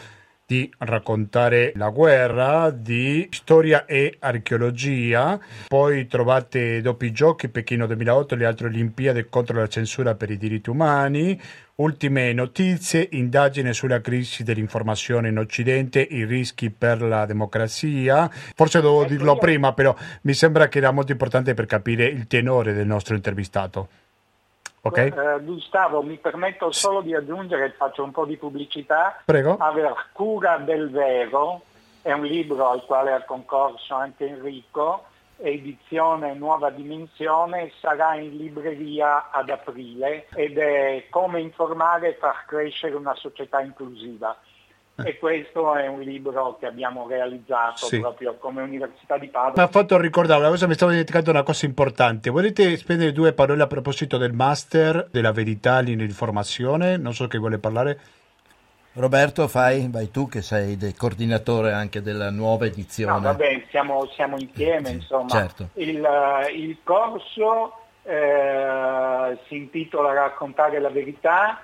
di raccontare la guerra, di storia e archeologia. Poi trovate dopo i giochi Pechino 2008 le altre Olimpiadi contro la censura per i diritti umani. Ultime notizie, indagine sulla crisi dell'informazione in Occidente, i rischi per la democrazia. Forse dovevo dirlo prima, però mi sembra che era molto importante per capire il tenore del nostro intervistato. Okay. Eh, Gustavo, mi permetto solo di aggiungere, faccio un po' di pubblicità, Prego. Aver cura del vero è un libro al quale ha concorso anche Enrico, edizione Nuova Dimensione, sarà in libreria ad aprile ed è come informare e far crescere una società inclusiva e questo è un libro che abbiamo realizzato sì. proprio come Università di Padova. Mi ha fatto ricordare una cosa, mi stavo dimenticando una cosa importante. Volete spendere due parole a proposito del master della verità nell'informazione? Non so che vuole parlare. Roberto, fai, vai tu che sei il coordinatore anche della nuova edizione. No, vabbè, siamo, siamo insieme, sì, insomma. Certo. Il, il corso eh, si intitola Raccontare la verità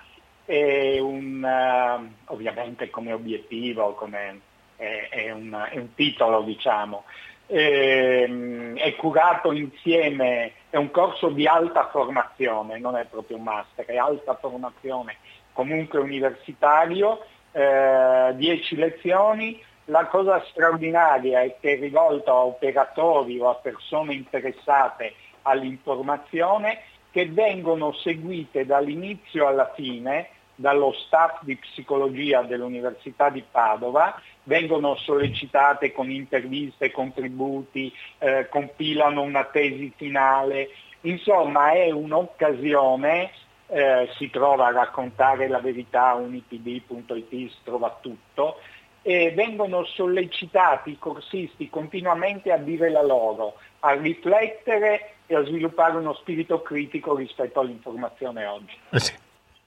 è un, uh, ovviamente come obiettivo, come, è, è, un, è, un, titolo diciamo, è, è, curato insieme, è un corso di alta formazione, non è proprio un master, è alta formazione, comunque universitario, 10 eh, lezioni. La cosa straordinaria è che è rivolto a operatori o a persone interessate all'informazione che vengono seguite dall'inizio alla fine dallo staff di psicologia dell'Università di Padova, vengono sollecitate con interviste, contributi, eh, compilano una tesi finale, insomma è un'occasione, eh, si trova a raccontare la verità, unipd.it si trova tutto, e vengono sollecitati i corsisti continuamente a dire la loro, a riflettere e a sviluppare uno spirito critico rispetto all'informazione oggi. Eh sì.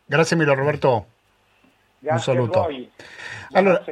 Grazie mille Roberto. Grazie un saluto. Allora,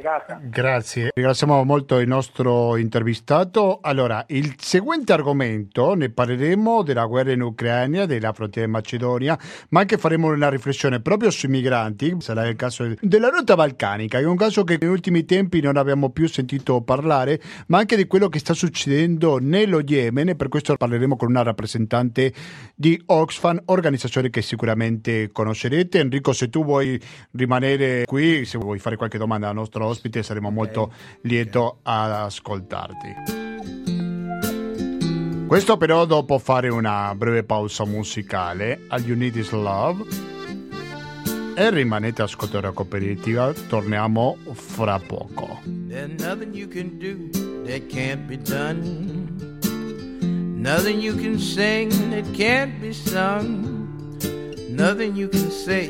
grazie, ringraziamo molto il nostro intervistato. Allora, il seguente argomento ne parleremo della guerra in Ucraina, della frontiera in Macedonia, ma anche faremo una riflessione proprio sui migranti. Sarà il caso della rotta balcanica, che è un caso che negli ultimi tempi non abbiamo più sentito parlare, ma anche di quello che sta succedendo nello Yemen. E per questo parleremo con una rappresentante di Oxfam, organizzazione che sicuramente conoscerete. Enrico, se tu vuoi rimanere qui, se vuoi fare qualche domanda al nostro ospite, saremo okay. molto lieto ad ascoltarti. Questo però dopo fare una breve pausa musicale Need Is Love e rimanete a ascoltare la cooperativa, torniamo fra poco. There's nothing you can do that can't be done. Nothing you can sing that can't be sung. Nothing you can say,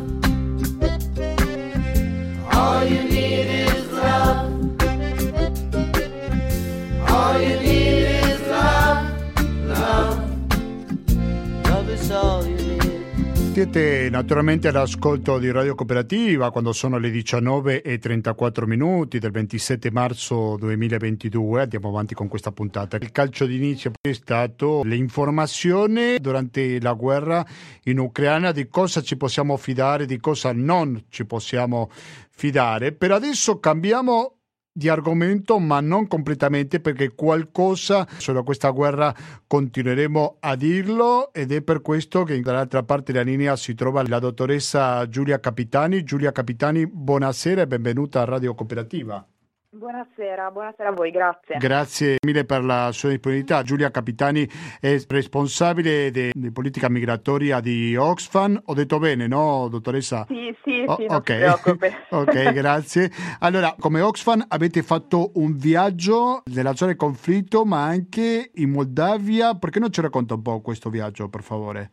Siete naturalmente all'ascolto di Radio Cooperativa quando sono le 19 e 34 minuti del 27 marzo 2022. Andiamo avanti con questa puntata. Il calcio d'inizio è stato l'informazione durante la guerra in Ucraina di cosa ci possiamo fidare, di cosa non ci possiamo fidare. Per adesso cambiamo di argomento, ma non completamente perché qualcosa su questa guerra continueremo a dirlo ed è per questo che dall'altra parte della linea si trova la dottoressa Giulia Capitani. Giulia Capitani, buonasera e benvenuta a Radio Cooperativa. Buonasera, buonasera a voi, grazie. Grazie mille per la sua disponibilità. Giulia Capitani è responsabile di, politica migratoria di Oxfam. Ho detto bene, no, dottoressa? Sì, sì, Oh, sì, non ok, si preoccupi. ok, grazie. Allora, come Oxfam avete fatto un viaggio nella zona di conflitto, ma anche in Moldavia. Perché non ci racconta un po' questo viaggio, per favore?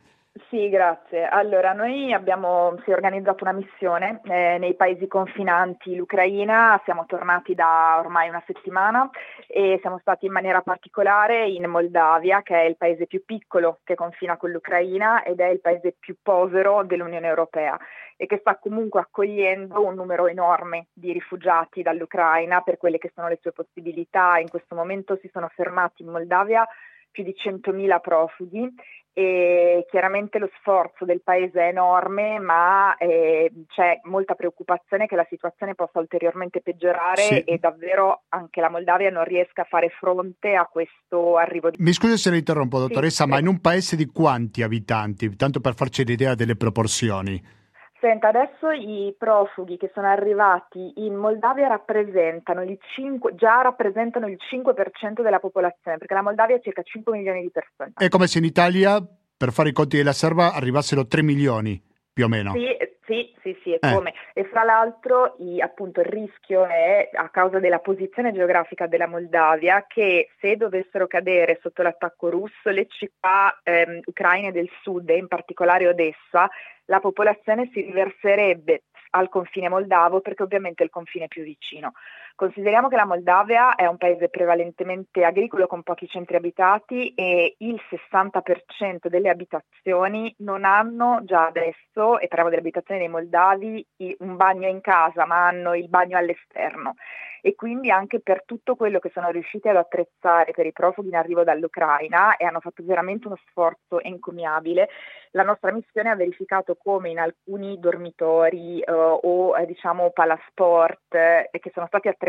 Sì, grazie. Allora, noi abbiamo è organizzato una missione eh, nei paesi confinanti l'Ucraina, siamo tornati da ormai una settimana e siamo stati in maniera particolare in Moldavia, che è il paese più piccolo che confina con l'Ucraina ed è il paese più povero dell'Unione Europea e che sta comunque accogliendo un numero enorme di rifugiati dall'Ucraina per quelle che sono le sue possibilità. In questo momento si sono fermati in Moldavia più di 100.000 profughi e chiaramente lo sforzo del paese è enorme, ma eh, c'è molta preoccupazione che la situazione possa ulteriormente peggiorare Sì. e davvero anche la Moldavia non riesca a fare fronte a questo arrivo di Mi scusi se la interrompo, dottoressa, Sì, ma in un paese di quanti abitanti? Tanto per farci l'idea delle proporzioni. Senta, adesso i profughi che sono arrivati in Moldavia rappresentano il 5, già rappresentano il 5% della popolazione, perché la Moldavia ha circa 5 milioni di persone. È come se in Italia, per fare i conti della serva, arrivassero 3 milioni, più o meno. Sì, sì, sì, sì, è Eh. come. E fra l'altro i- appunto il rischio è a causa della posizione geografica della Moldavia che se dovessero cadere sotto l'attacco russo le città ehm, ucraine del sud e in particolare Odessa, la popolazione si riverserebbe al confine moldavo perché ovviamente è il confine più vicino. Consideriamo che la Moldavia è un paese prevalentemente agricolo con pochi centri abitati e il 60% delle abitazioni non hanno già adesso, e parliamo delle abitazioni dei moldavi, un bagno in casa, ma hanno il bagno all'esterno. E quindi anche per tutto quello che sono riusciti ad attrezzare per i profughi in arrivo dall'Ucraina e hanno fatto veramente uno sforzo encomiabile, la nostra missione ha verificato come in alcuni dormitori eh, o eh, diciamo palasport eh, che sono stati attrezzati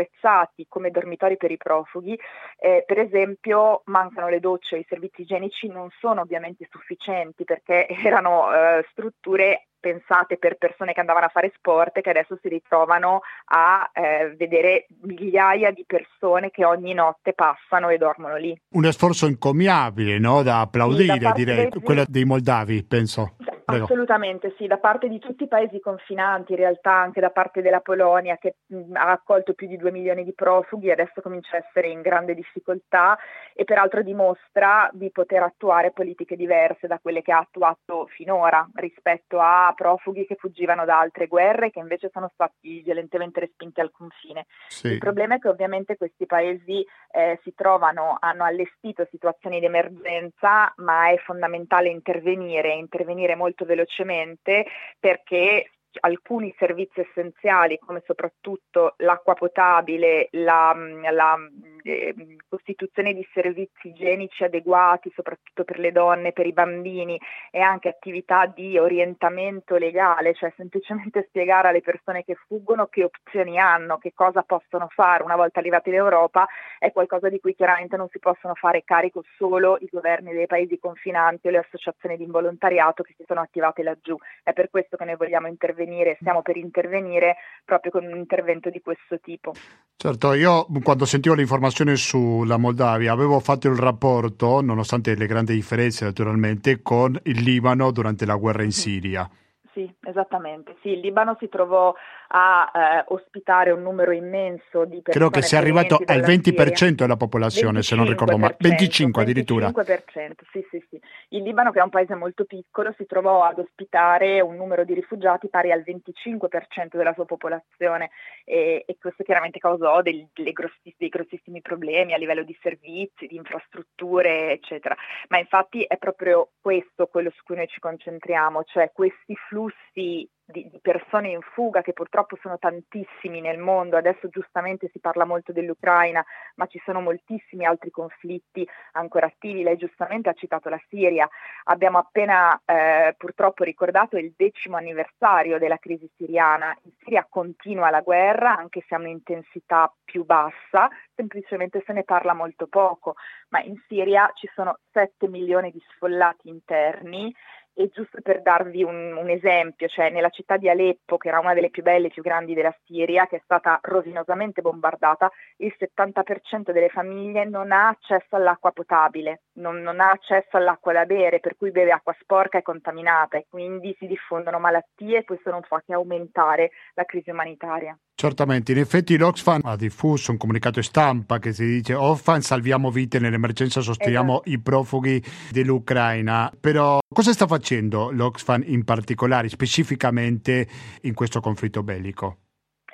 come dormitori per i profughi, eh, per esempio mancano le docce, i servizi igienici non sono ovviamente sufficienti perché erano eh, strutture pensate per persone che andavano a fare sport e che adesso si ritrovano a eh, vedere migliaia di persone che ogni notte passano e dormono lì. Un sforzo encomiabile, no? Da applaudire, Sì, da direi, dei- quello dei moldavi, penso. Prego. Assolutamente sì, da parte di tutti i paesi confinanti, in realtà anche da parte della Polonia che mh, ha accolto più di 2 milioni di profughi e adesso comincia a essere in grande difficoltà e peraltro dimostra di poter attuare politiche diverse da quelle che ha attuato finora rispetto a profughi che fuggivano da altre guerre che invece sono stati violentemente respinti al confine. Sì. Il problema è che ovviamente questi paesi eh, si trovano, hanno allestito situazioni di emergenza, ma è fondamentale intervenire, intervenire molto velocemente perché alcuni servizi essenziali come soprattutto l'acqua potabile, la, la eh, costituzione di servizi igienici adeguati soprattutto per le donne, per i bambini e anche attività di orientamento legale, cioè semplicemente spiegare alle persone che fuggono che opzioni hanno, che cosa possono fare una volta arrivati in Europa, è qualcosa di cui chiaramente non si possono fare carico solo i governi dei paesi confinanti o le associazioni di involontariato che si sono attivate laggiù. È per questo che noi vogliamo intervenire, stiamo per intervenire proprio con un intervento di questo tipo. Certo, io quando sentivo le informazioni sulla Moldavia avevo fatto il rapporto, nonostante le grandi differenze naturalmente, con il Libano durante la guerra in Siria. Sì, esattamente. Sì, il Libano si trovò a eh, ospitare un numero immenso di persone. Credo che sia arrivato al 20% Siria. della popolazione, se non ricordo male. 25 addirittura. 25%, sì, sì, sì. Il Libano, che è un paese molto piccolo, si trovò ad ospitare un numero di rifugiati pari al 25% della sua popolazione e, e questo chiaramente causò dei, grossi, dei grossissimi problemi a livello di servizi, di infrastrutture, eccetera. Ma infatti è proprio questo quello su cui noi ci concentriamo, cioè questi flussi di, di, persone in fuga, che purtroppo sono tantissimi nel mondo, adesso giustamente si parla molto dell'Ucraina, ma ci sono moltissimi altri conflitti ancora attivi, lei giustamente ha citato la Siria, abbiamo appena eh, purtroppo ricordato il decimo anniversario della crisi siriana, in Siria continua la guerra, anche se ha un'intensità più bassa, semplicemente se ne parla molto poco, ma in Siria ci sono 7 milioni di sfollati interni, e giusto per darvi un, un, esempio, cioè nella città di Aleppo, che era una delle più belle e più grandi della Siria, che è stata rovinosamente bombardata, il 70% delle famiglie non ha accesso all'acqua potabile, non, non ha accesso all'acqua da bere, per cui beve acqua sporca e contaminata e quindi si diffondono malattie e questo non fa che aumentare la crisi umanitaria. Certamente, in effetti l'Oxfam ha diffuso un comunicato stampa che si dice Oxfam salviamo vite nell'emergenza, sosteniamo esatto. i profughi dell'Ucraina, però cosa sta facendo l'Oxfam in particolare, specificamente in questo conflitto bellico?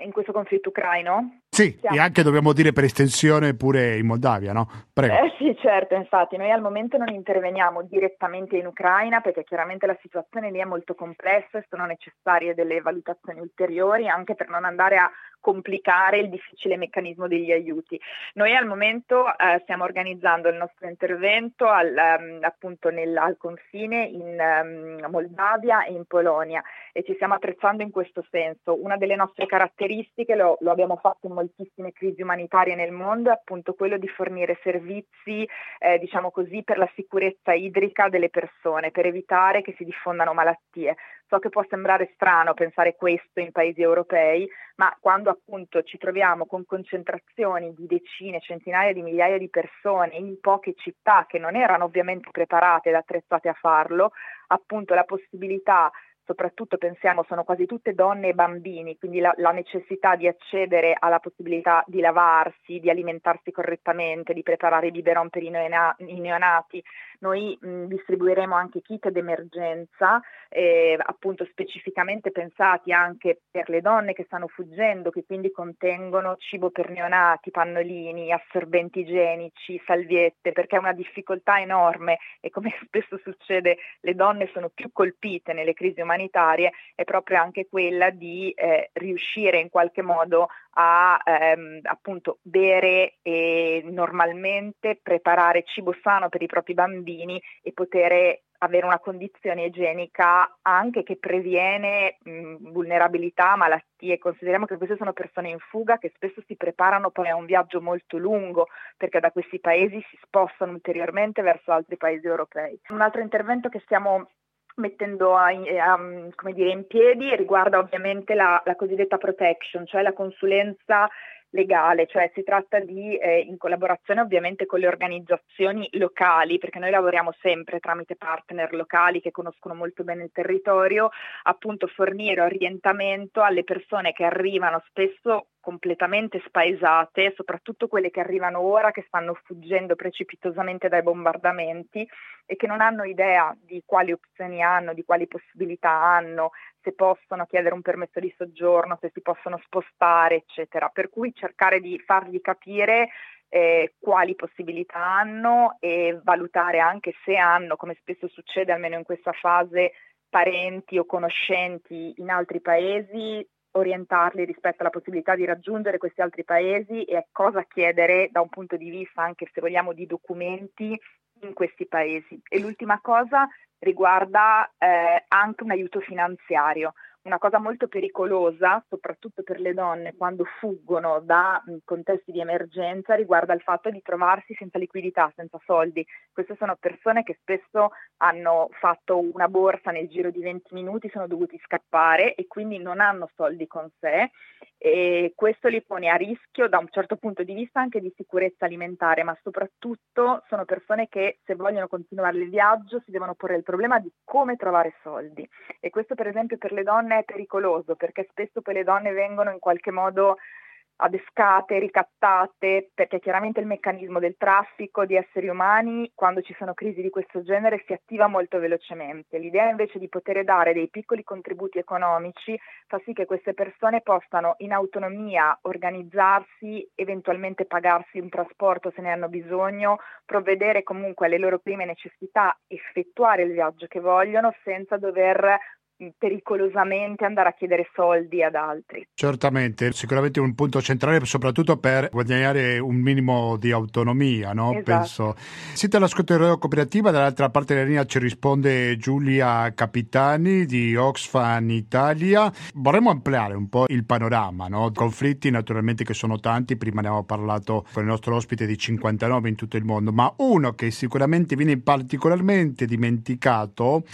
In questo conflitto ucraino? Sì, Siamo. e anche dobbiamo dire per estensione pure in Moldavia, no? Prego. Eh sì, certo, infatti noi al momento non interveniamo direttamente in Ucraina perché chiaramente la situazione lì è molto complessa e sono necessarie delle valutazioni ulteriori anche per non andare a complicare il difficile meccanismo degli aiuti. Noi al momento eh, stiamo organizzando il nostro intervento al, um, appunto nel, al confine in um, Moldavia e in Polonia e ci stiamo attrezzando in questo senso. Una delle nostre caratteristiche, lo, lo abbiamo fatto in moltissime crisi umanitarie nel mondo, è appunto quello di fornire servizi, eh, diciamo così, per la sicurezza idrica delle persone, per evitare che si diffondano malattie. So che può sembrare strano pensare questo in paesi europei, ma quando appunto ci troviamo con concentrazioni di decine, centinaia di migliaia di persone in poche città che non erano ovviamente preparate ed attrezzate a farlo, appunto la possibilità soprattutto pensiamo sono quasi tutte donne e bambini, quindi la, la, necessità di accedere alla possibilità di lavarsi, di alimentarsi correttamente, di preparare i biberon per i, neona, i neonati. Noi mh, distribuiremo anche kit d'emergenza, eh, appunto specificamente pensati anche per le donne che stanno fuggendo, che quindi contengono cibo per neonati, pannolini, assorbenti igienici, salviette, perché è una difficoltà enorme e come spesso succede le donne sono più colpite nelle crisi umanitarie umanitarie è proprio anche quella di eh, riuscire in qualche modo a ehm, appunto bere e normalmente preparare cibo sano per i propri bambini e poter avere una condizione igienica anche che previene mh, vulnerabilità, malattie. Consideriamo che queste sono persone in fuga che spesso si preparano poi a un viaggio molto lungo perché da questi paesi si spostano ulteriormente verso altri paesi europei. Un altro intervento che stiamo mettendo a, a, dire, in piedi riguarda ovviamente la, la cosiddetta protection, cioè la consulenza legale, cioè si tratta di, eh, in collaborazione ovviamente con le organizzazioni locali, perché noi lavoriamo sempre tramite partner locali che conoscono molto bene il territorio, appunto fornire orientamento alle persone che arrivano spesso completamente spaesate, soprattutto quelle che arrivano ora, che stanno fuggendo precipitosamente dai bombardamenti e che non hanno idea di quali opzioni hanno, di quali possibilità hanno, se possono chiedere un permesso di soggiorno, se si possono spostare, eccetera. Per cui cercare di fargli capire eh, quali possibilità hanno e valutare anche se hanno, come spesso succede almeno in questa fase, parenti o conoscenti in altri paesi, orientarli rispetto alla possibilità di raggiungere questi altri paesi e cosa chiedere da un punto di vista anche se vogliamo di documenti in questi paesi. E l'ultima cosa riguarda eh, anche un aiuto finanziario una cosa molto pericolosa, soprattutto per le donne quando fuggono da contesti di emergenza, riguarda il fatto di trovarsi senza liquidità, senza soldi. Queste sono persone che spesso hanno fatto una borsa nel giro di 20 minuti, sono dovuti scappare e quindi non hanno soldi con sé e questo li pone a rischio da un certo punto di vista anche di sicurezza alimentare, ma soprattutto sono persone che se vogliono continuare il viaggio si devono porre il problema di come trovare soldi. E questo per esempio per le donne è pericoloso perché spesso poi le donne vengono in qualche modo adescate, ricattate, perché chiaramente il meccanismo del traffico di esseri umani quando ci sono crisi di questo genere si attiva molto velocemente. L'idea invece di poter dare dei piccoli contributi economici fa sì che queste persone possano in autonomia organizzarsi, eventualmente pagarsi un trasporto se ne hanno bisogno, provvedere comunque alle loro prime necessità, effettuare il viaggio che vogliono senza dover pericolosamente andare a chiedere soldi ad altri. Certamente, sicuramente un punto centrale soprattutto per guadagnare un minimo di autonomia, no? Esatto. Penso. Siete all'ascolto di Radio Cooperativa, dall'altra parte della linea ci risponde Giulia Capitani di Oxfam Italia. Vorremmo ampliare un po' il panorama, no? Conflitti naturalmente che sono tanti, prima ne abbiamo parlato con il nostro ospite di 59 in tutto il mondo, ma uno che sicuramente viene particolarmente dimenticato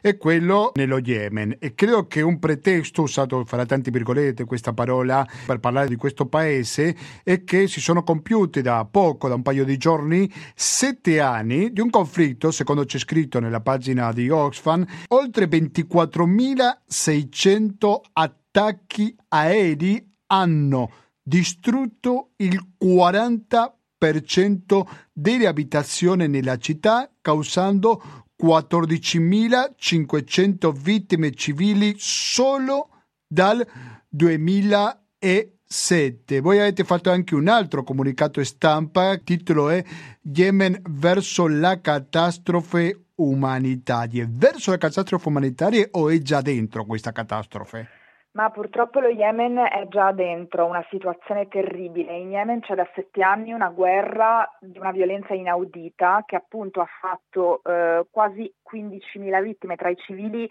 è quello nello Yemen Yemen e credo che un pretesto usato fra tanti virgolette questa parola per parlare di questo paese è che si sono compiuti da poco, da un paio di giorni, sette anni di un conflitto, secondo c'è scritto nella pagina di Oxfam, oltre 24.600 attacchi aerei hanno distrutto il 40% delle abitazioni nella città, causando 14.500 vittime civili solo dal 2007. Voi avete fatto anche un altro comunicato stampa, il titolo è Yemen verso la catastrofe umanitaria. Verso la catastrofe umanitaria o è già dentro questa catastrofe? Ma purtroppo lo Yemen è già dentro una situazione terribile. In Yemen c'è da sette anni una guerra di una violenza inaudita che appunto ha fatto eh, quasi 15.000 vittime tra i civili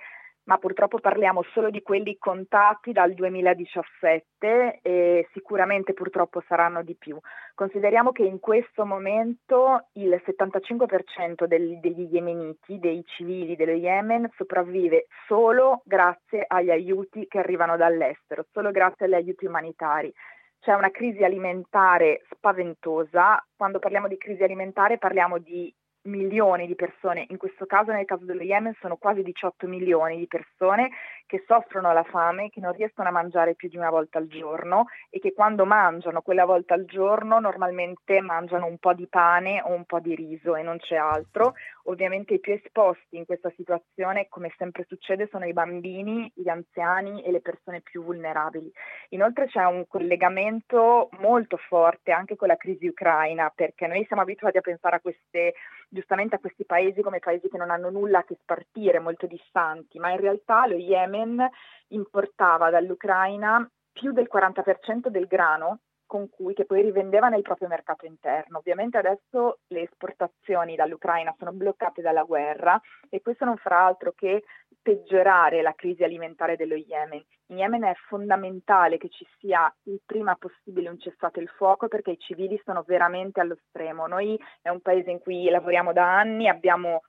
ma purtroppo parliamo solo di quelli contati dal 2017 e sicuramente purtroppo saranno di più. Consideriamo che in questo momento il 75% del, degli yemeniti, dei civili dello Yemen, sopravvive solo grazie agli aiuti che arrivano dall'estero, solo grazie agli aiuti umanitari c'è una crisi alimentare spaventosa. Quando parliamo di crisi alimentare parliamo di milioni di persone, in questo caso nel caso dello Yemen sono quasi 18 milioni di persone che soffrono la fame, che non riescono a mangiare più di una volta al giorno e che quando mangiano quella volta al giorno normalmente mangiano un po' di pane o un po' di riso e non c'è altro. Ovviamente i più esposti in questa situazione, come sempre succede, sono i bambini, gli anziani e le persone più vulnerabili. Inoltre c'è un collegamento molto forte anche con la crisi ucraina, perché noi siamo abituati a pensare a queste giustamente a questi paesi come paesi che non hanno nulla che spartire, molto distanti, ma in realtà lo Yemen importava dall'Ucraina più del 40% del grano con cui che poi rivendeva nel proprio mercato interno. Ovviamente adesso le esportazioni dall'Ucraina sono bloccate dalla guerra e questo non farà altro che peggiorare la crisi alimentare dello Yemen. In Yemen è fondamentale che ci sia il prima possibile un cessate il fuoco perché i civili sono veramente allo stremo. Noi è un paese in cui lavoriamo da anni, abbiamo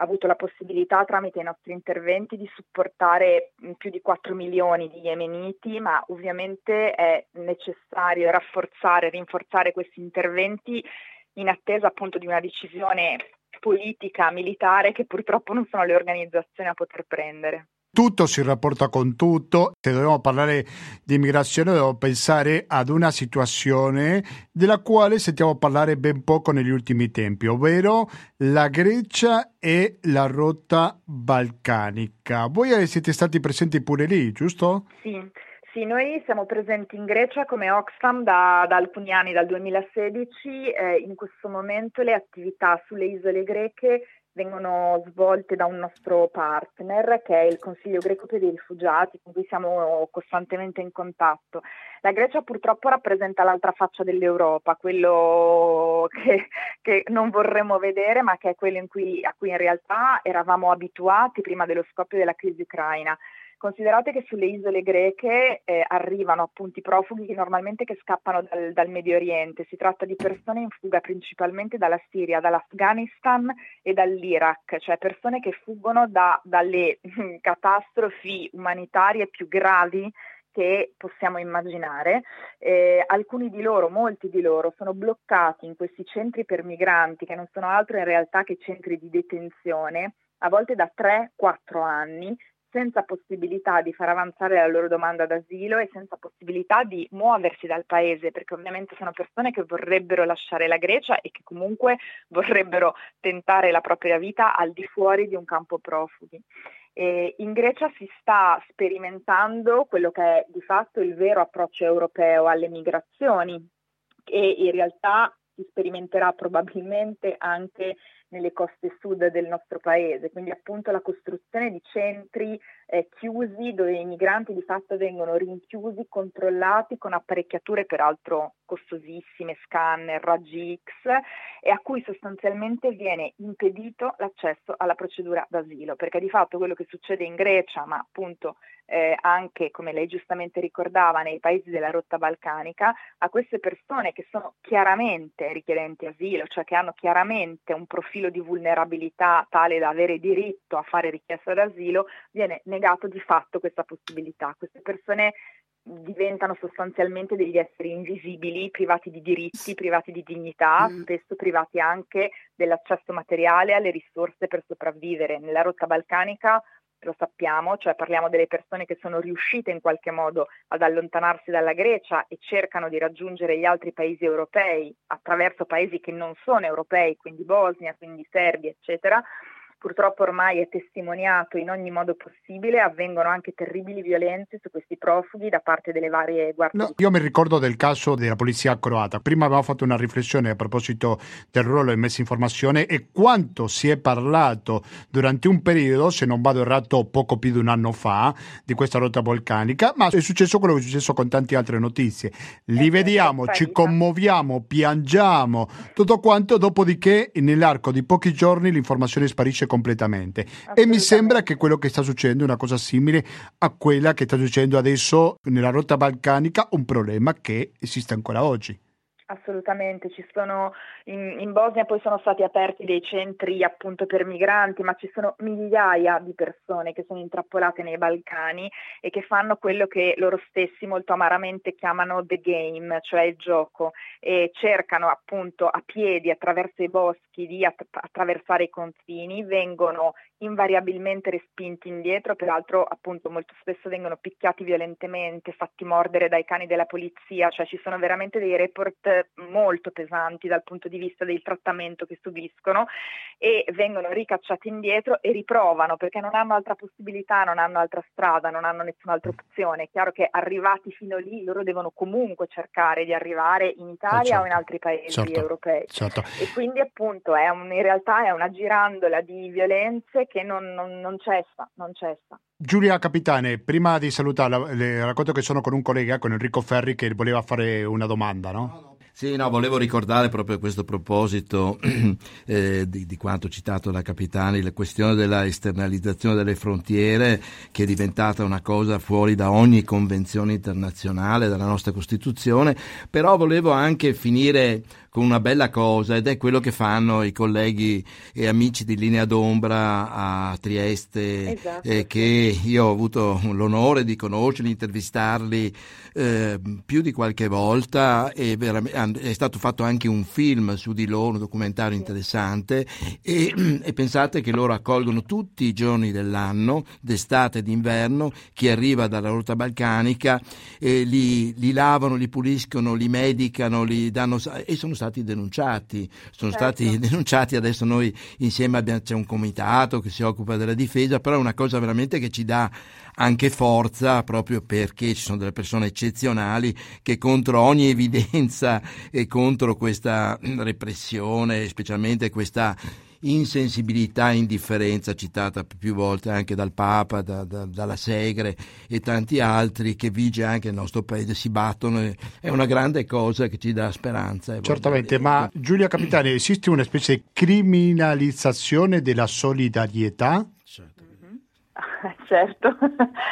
avuto la possibilità tramite i nostri interventi di supportare più di 4 milioni di yemeniti, ma ovviamente è necessario rafforzare, rinforzare questi interventi in attesa appunto di una decisione politica, militare che purtroppo non sono le organizzazioni a poter prendere tutto si rapporta con tutto. Se dobbiamo parlare di immigrazione, dobbiamo pensare ad una situazione della quale sentiamo parlare ben poco negli ultimi tempi, ovvero la Grecia e la rotta balcanica. Voi siete stati presenti pure lì, giusto? Sì. Sì, noi siamo presenti in Grecia come Oxfam da, da alcuni anni, dal 2016. Eh, in questo momento le attività sulle isole greche vengono svolte da un nostro partner che è il Consiglio greco per i rifugiati con cui siamo costantemente in contatto. La Grecia purtroppo rappresenta l'altra faccia dell'Europa, quello che, che non vorremmo vedere ma che è quello cui, a cui in realtà eravamo abituati prima dello scoppio della crisi ucraina. Considerate che sulle isole greche eh, arrivano appunto i profughi che normalmente che scappano dal, dal, Medio Oriente. Si tratta di persone in fuga principalmente dalla Siria, dall'Afghanistan e dall'Iraq, cioè persone che fuggono da, dalle catastrofi umanitarie più gravi che possiamo immaginare. Eh, alcuni di loro, molti di loro, sono bloccati in questi centri per migranti, che non sono altro in realtà che centri di detenzione, a volte da 3-4 anni, senza possibilità di far avanzare la loro domanda d'asilo e senza possibilità di muoversi dal paese, perché ovviamente sono persone che vorrebbero lasciare la Grecia e che comunque vorrebbero tentare la propria vita al di fuori di un campo profughi. E in Grecia si sta sperimentando quello che è di fatto il vero approccio europeo alle migrazioni e in realtà si sperimenterà probabilmente anche nelle coste sud del nostro paese, quindi appunto la costruzione di centri eh, chiusi dove i migranti di fatto vengono rinchiusi, controllati con apparecchiature peraltro costosissime, scanner, raggi X e a cui sostanzialmente viene impedito l'accesso alla procedura d'asilo, perché di fatto quello che succede in Grecia, ma appunto eh, anche, come lei giustamente ricordava, nei paesi della rotta balcanica, a queste persone che sono chiaramente richiedenti asilo, cioè che hanno chiaramente un profilo di vulnerabilità tale da avere diritto a fare richiesta d'asilo, viene negato di fatto questa possibilità. Queste persone diventano sostanzialmente degli esseri invisibili, privati di diritti, privati di dignità, mm. spesso privati anche dell'accesso materiale alle risorse per sopravvivere. Nella rotta balcanica lo sappiamo, cioè parliamo delle persone che sono riuscite in qualche modo ad allontanarsi dalla Grecia e cercano di raggiungere gli altri paesi europei attraverso paesi che non sono europei, quindi Bosnia, quindi Serbia, eccetera purtroppo ormai è testimoniato in ogni modo possibile, avvengono anche terribili violenze su questi profughi da parte delle varie guardie. No, io mi ricordo del caso della polizia croata. Prima abbiamo fatto una riflessione a proposito del ruolo di messa informazione e quanto si è parlato durante un periodo, se non vado errato poco più di un anno fa, di questa rotta vulcanica, ma è successo quello che è successo con tante altre notizie. Li eh, vediamo, ci commuoviamo, piangiamo, tutto quanto, dopodiché nell'arco di pochi giorni l'informazione sparisce completamente. E mi sembra che quello che sta succedendo è una cosa simile a quella che sta succedendo adesso nella rotta balcanica, un problema che esiste ancora oggi. Assolutamente, ci sono in, in, Bosnia poi sono stati aperti dei centri appunto per migranti, ma ci sono migliaia di persone che sono intrappolate nei Balcani e che fanno quello che loro stessi molto amaramente chiamano the game, cioè il gioco, e cercano appunto a piedi attraverso i boschi di att- attraversare i confini, vengono invariabilmente respinti indietro, peraltro appunto molto spesso vengono picchiati violentemente, fatti mordere dai cani della polizia, cioè ci sono veramente dei report molto pesanti dal punto di vista del trattamento che subiscono e vengono ricacciati indietro e riprovano perché non hanno altra possibilità, non hanno altra strada, non hanno nessun'altra opzione. È chiaro che arrivati fino lì loro devono comunque cercare di arrivare in Italia certo. o in altri paesi certo. europei. Certo. E quindi appunto è un, in realtà è una girandola di violenze che non, non, non cessa, non cessa. Giulia Capitane, prima di salutarla, le racconto che sono con un collega, con Enrico Ferri, che voleva fare una domanda, no? Sì, no, volevo ricordare proprio a questo proposito eh, di, di, quanto citato da Capitani, la questione della esternalizzazione delle frontiere che è diventata una cosa fuori da ogni convenzione internazionale, dalla nostra Costituzione, però volevo anche finire con una bella cosa ed è quello che fanno i colleghi e amici di Linea d'Ombra a Trieste esatto. eh, che io ho avuto l'onore di conoscerli, intervistarli eh, più di qualche volta e è stato fatto anche un film su di loro, un documentario interessante e, e, pensate che loro accolgono tutti i giorni dell'anno, d'estate e d'inverno, chi arriva dalla rotta balcanica, eh, li, li lavano, li puliscono, li medicano, li danno e sono stati denunciati, sono certo. stati denunciati, adesso noi insieme abbiamo, c'è un comitato che si occupa della difesa, però è una cosa veramente che ci dà anche forza proprio perché ci sono delle persone eccezionali che contro ogni evidenza e contro questa repressione, specialmente questa insensibilità indifferenza citata più volte anche dal Papa, da, da, dalla Segre e tanti altri che vige anche nel nostro paese, si battono, è una grande cosa che ci dà speranza. Certamente, ma Giulia Capitani, esiste una specie di criminalizzazione della solidarietà? certo.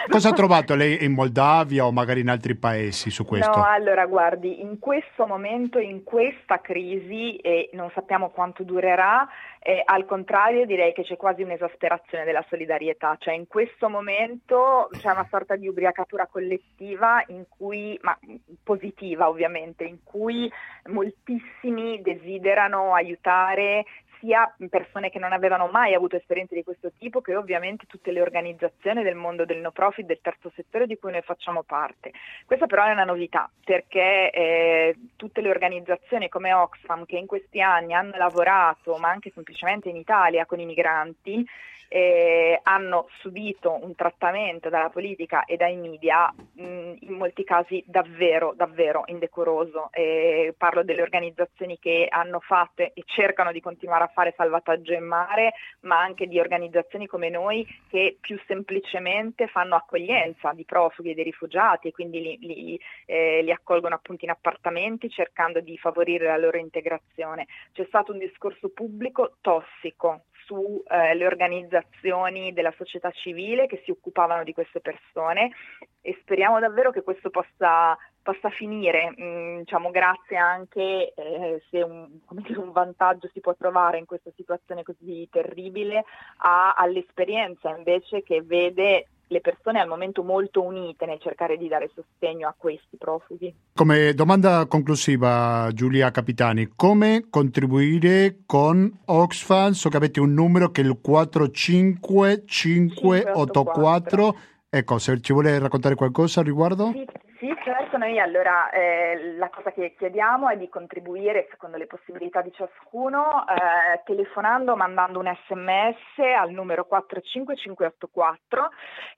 Cosa ha trovato lei in Moldavia o magari in altri paesi su questo? No, allora guardi, in questo momento, in questa crisi, e non sappiamo quanto durerà, eh, al contrario direi che c'è quasi un'esasperazione della solidarietà, cioè in questo momento c'è una sorta di ubriacatura collettiva in cui, ma positiva ovviamente, in cui moltissimi desiderano aiutare sia persone che non avevano mai avuto esperienze di questo tipo che ovviamente tutte le organizzazioni del mondo del no profit, del terzo settore di cui noi facciamo parte. Questa però è una novità perché eh, tutte le organizzazioni come Oxfam che in questi anni hanno lavorato, ma anche semplicemente in Italia con i migranti, eh, hanno subito un trattamento dalla politica e dai media mh, in molti casi davvero, davvero indecoroso. Eh, parlo delle organizzazioni che hanno fatto e cercano di continuare a fare salvataggio in mare, ma anche di organizzazioni come noi che più semplicemente fanno accoglienza di profughi e dei rifugiati e quindi li, li, eh, li accolgono appunto in appartamenti cercando di favorire la loro integrazione. C'è stato un discorso pubblico tossico sulle eh, organizzazioni della società civile che si occupavano di queste persone e speriamo davvero che questo possa, possa finire, mh, mm, diciamo, grazie anche eh, se un, dire, un, vantaggio si può trovare in questa situazione così terribile a, all'esperienza invece che vede le persone al momento molto unite nel cercare di dare sostegno a questi profughi. Come domanda conclusiva, Giulia Capitani, come contribuire con Oxfam? So che avete un numero che è il 45584. Ecco, se ci vuole raccontare qualcosa al riguardo? Sì, sì, certo, noi allora eh, la cosa che chiediamo è di contribuire secondo le possibilità di ciascuno eh, telefonando, mandando un sms al numero 45584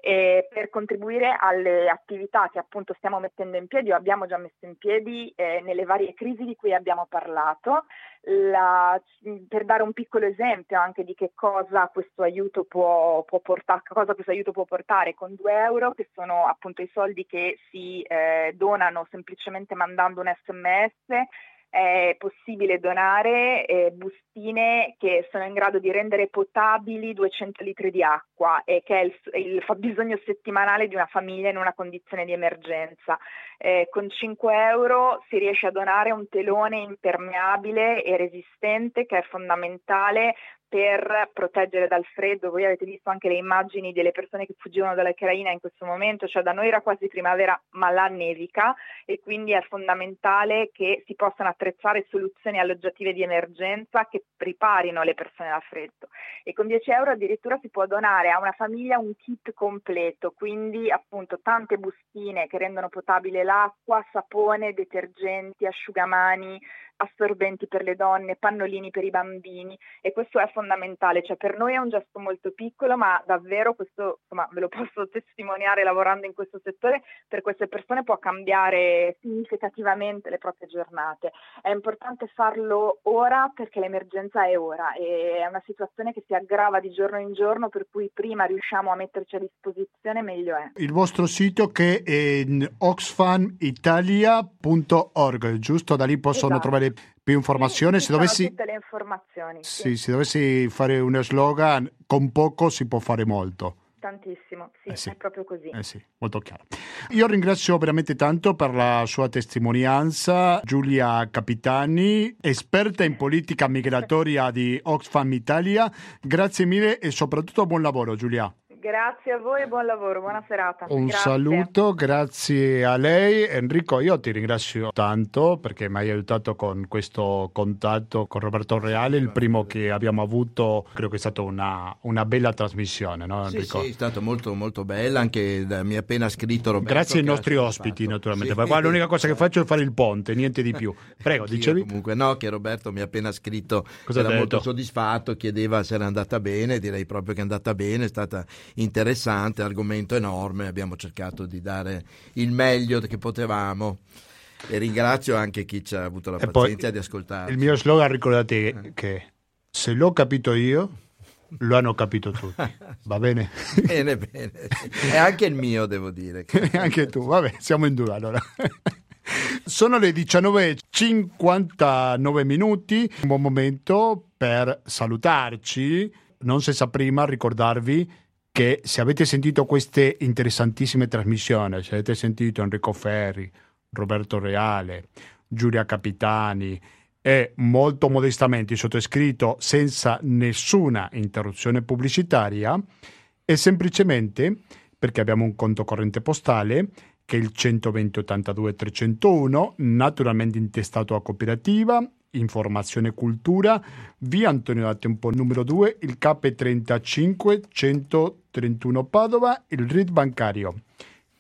eh, per contribuire alle attività che appunto stiamo mettendo in piedi o abbiamo già messo in piedi eh, nelle varie crisi di cui abbiamo parlato. La, per dare un piccolo esempio anche di che cosa questo aiuto può, può portare, cosa questo aiuto può portare con 2 euro, che sono appunto i soldi che si eh, donano semplicemente mandando un sms è possibile donare eh, bustine che sono in grado di rendere potabili 200 litri di acqua e che è il, il fabbisogno settimanale di una famiglia in una condizione di emergenza. Eh, con 5 euro si riesce a donare un telone impermeabile e resistente che è fondamentale per proteggere dal freddo. Voi avete visto anche le immagini delle persone che fuggivano dall'Ucraina in questo momento, cioè da noi era quasi primavera, ma là nevica e quindi è fondamentale che si possano attrezzare soluzioni alloggiative di emergenza che riparino le persone dal freddo. E con 10 euro addirittura si può donare a una famiglia un kit completo, quindi appunto tante bustine che rendono potabile l'acqua, sapone, detergenti, asciugamani, assorbenti per le donne, pannolini per i bambini e questo è fondamentale, cioè per noi è un gesto molto piccolo ma davvero questo insomma, ve lo posso testimoniare lavorando in questo settore, per queste persone può cambiare significativamente le proprie giornate. È importante farlo ora perché l'emergenza è ora e è una situazione che si aggrava di giorno in giorno per cui prima riusciamo a metterci a disposizione meglio è. Il vostro sito che è oxfamitalia.org, giusto? Da lì possono esatto. trovare più informazioni. Sì, se dovessi... tutte le informazioni. Sì, sì. se dovessi fare uno slogan, con poco si può fare molto. Tantissimo, sì, eh sì, è proprio così. Eh sì, molto chiaro. Io ringrazio veramente tanto per la sua testimonianza Giulia Capitani, esperta in politica migratoria di Oxfam Italia. Grazie mille e soprattutto buon lavoro Giulia. Grazie a voi e buon lavoro, buona serata. Un grazie. saluto, grazie a lei. Enrico, io ti ringrazio tanto perché mi hai aiutato con questo contatto con Roberto Reale, il primo che abbiamo avuto, credo che è stata una, una bella trasmissione, no Enrico? Sì, sì, è stata molto molto bella, anche da, mi ha appena scritto Roberto. Grazie ai nostri ospiti fatto. naturalmente, sì. qua l'unica cosa che faccio è fare il ponte, niente di più. Prego, dicevi? Comunque no, che Roberto mi ha appena scritto, Cosa era molto soddisfatto, chiedeva se era andata bene, direi proprio che è andata bene, è stata interessante, argomento enorme, abbiamo cercato di dare il meglio che potevamo. E ringrazio anche chi ci ha avuto la e pazienza di ascoltare. Il mio slogan, ricordate eh. che se l'ho capito io, lo hanno capito tutti. Va bene? bene, bene. E anche il mio, devo dire. anche tu, vabbè, siamo in due allora. Sono le 19.59 minuti, un buon momento per salutarci, non senza prima ricordarvi che se avete sentito queste interessantissime trasmissioni, se avete sentito Enrico Ferri, Roberto Reale, Giulia Capitani e molto modestamente sottoscritto senza nessuna interruzione pubblicitaria, è semplicemente perché abbiamo un conto corrente postale che è il 120 82 301, naturalmente intestato a cooperativa Informazione e Cultura, via Antonio da Tempo numero 2, il KP35 131 Padova, il RID bancario,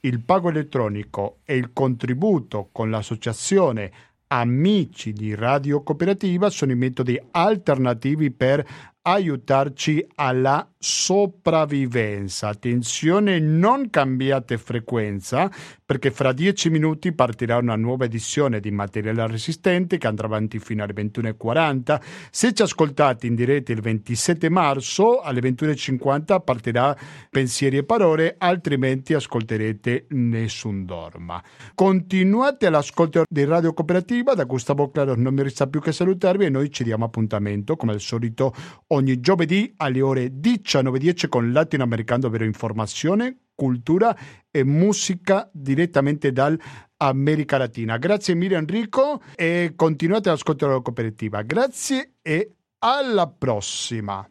il pago elettronico e il contributo con l'associazione Amici di Radio Cooperativa sono i metodi alternativi per aiutarci alla sopravvivenza. Attenzione, non cambiate frequenza perché fra dieci minuti partirà una nuova edizione di Materiale Resistente che andrà avanti fino alle 21.40. Se ci ascoltate in diretta il 27 marzo alle 21.50 partirà Pensieri e Parole, altrimenti ascolterete Nessun Dorma. Continuate all'ascolto di Radio Cooperativa, da Gustavo Claro non mi resta più che salutarvi e noi ci diamo appuntamento come al solito ogni giovedì alle ore 19.10 con Latinoamericano, ovvero informazione, cultura e musica direttamente dall'America Latina. Grazie mille Enrico e continuate ad ascoltare la cooperativa. Grazie e alla prossima.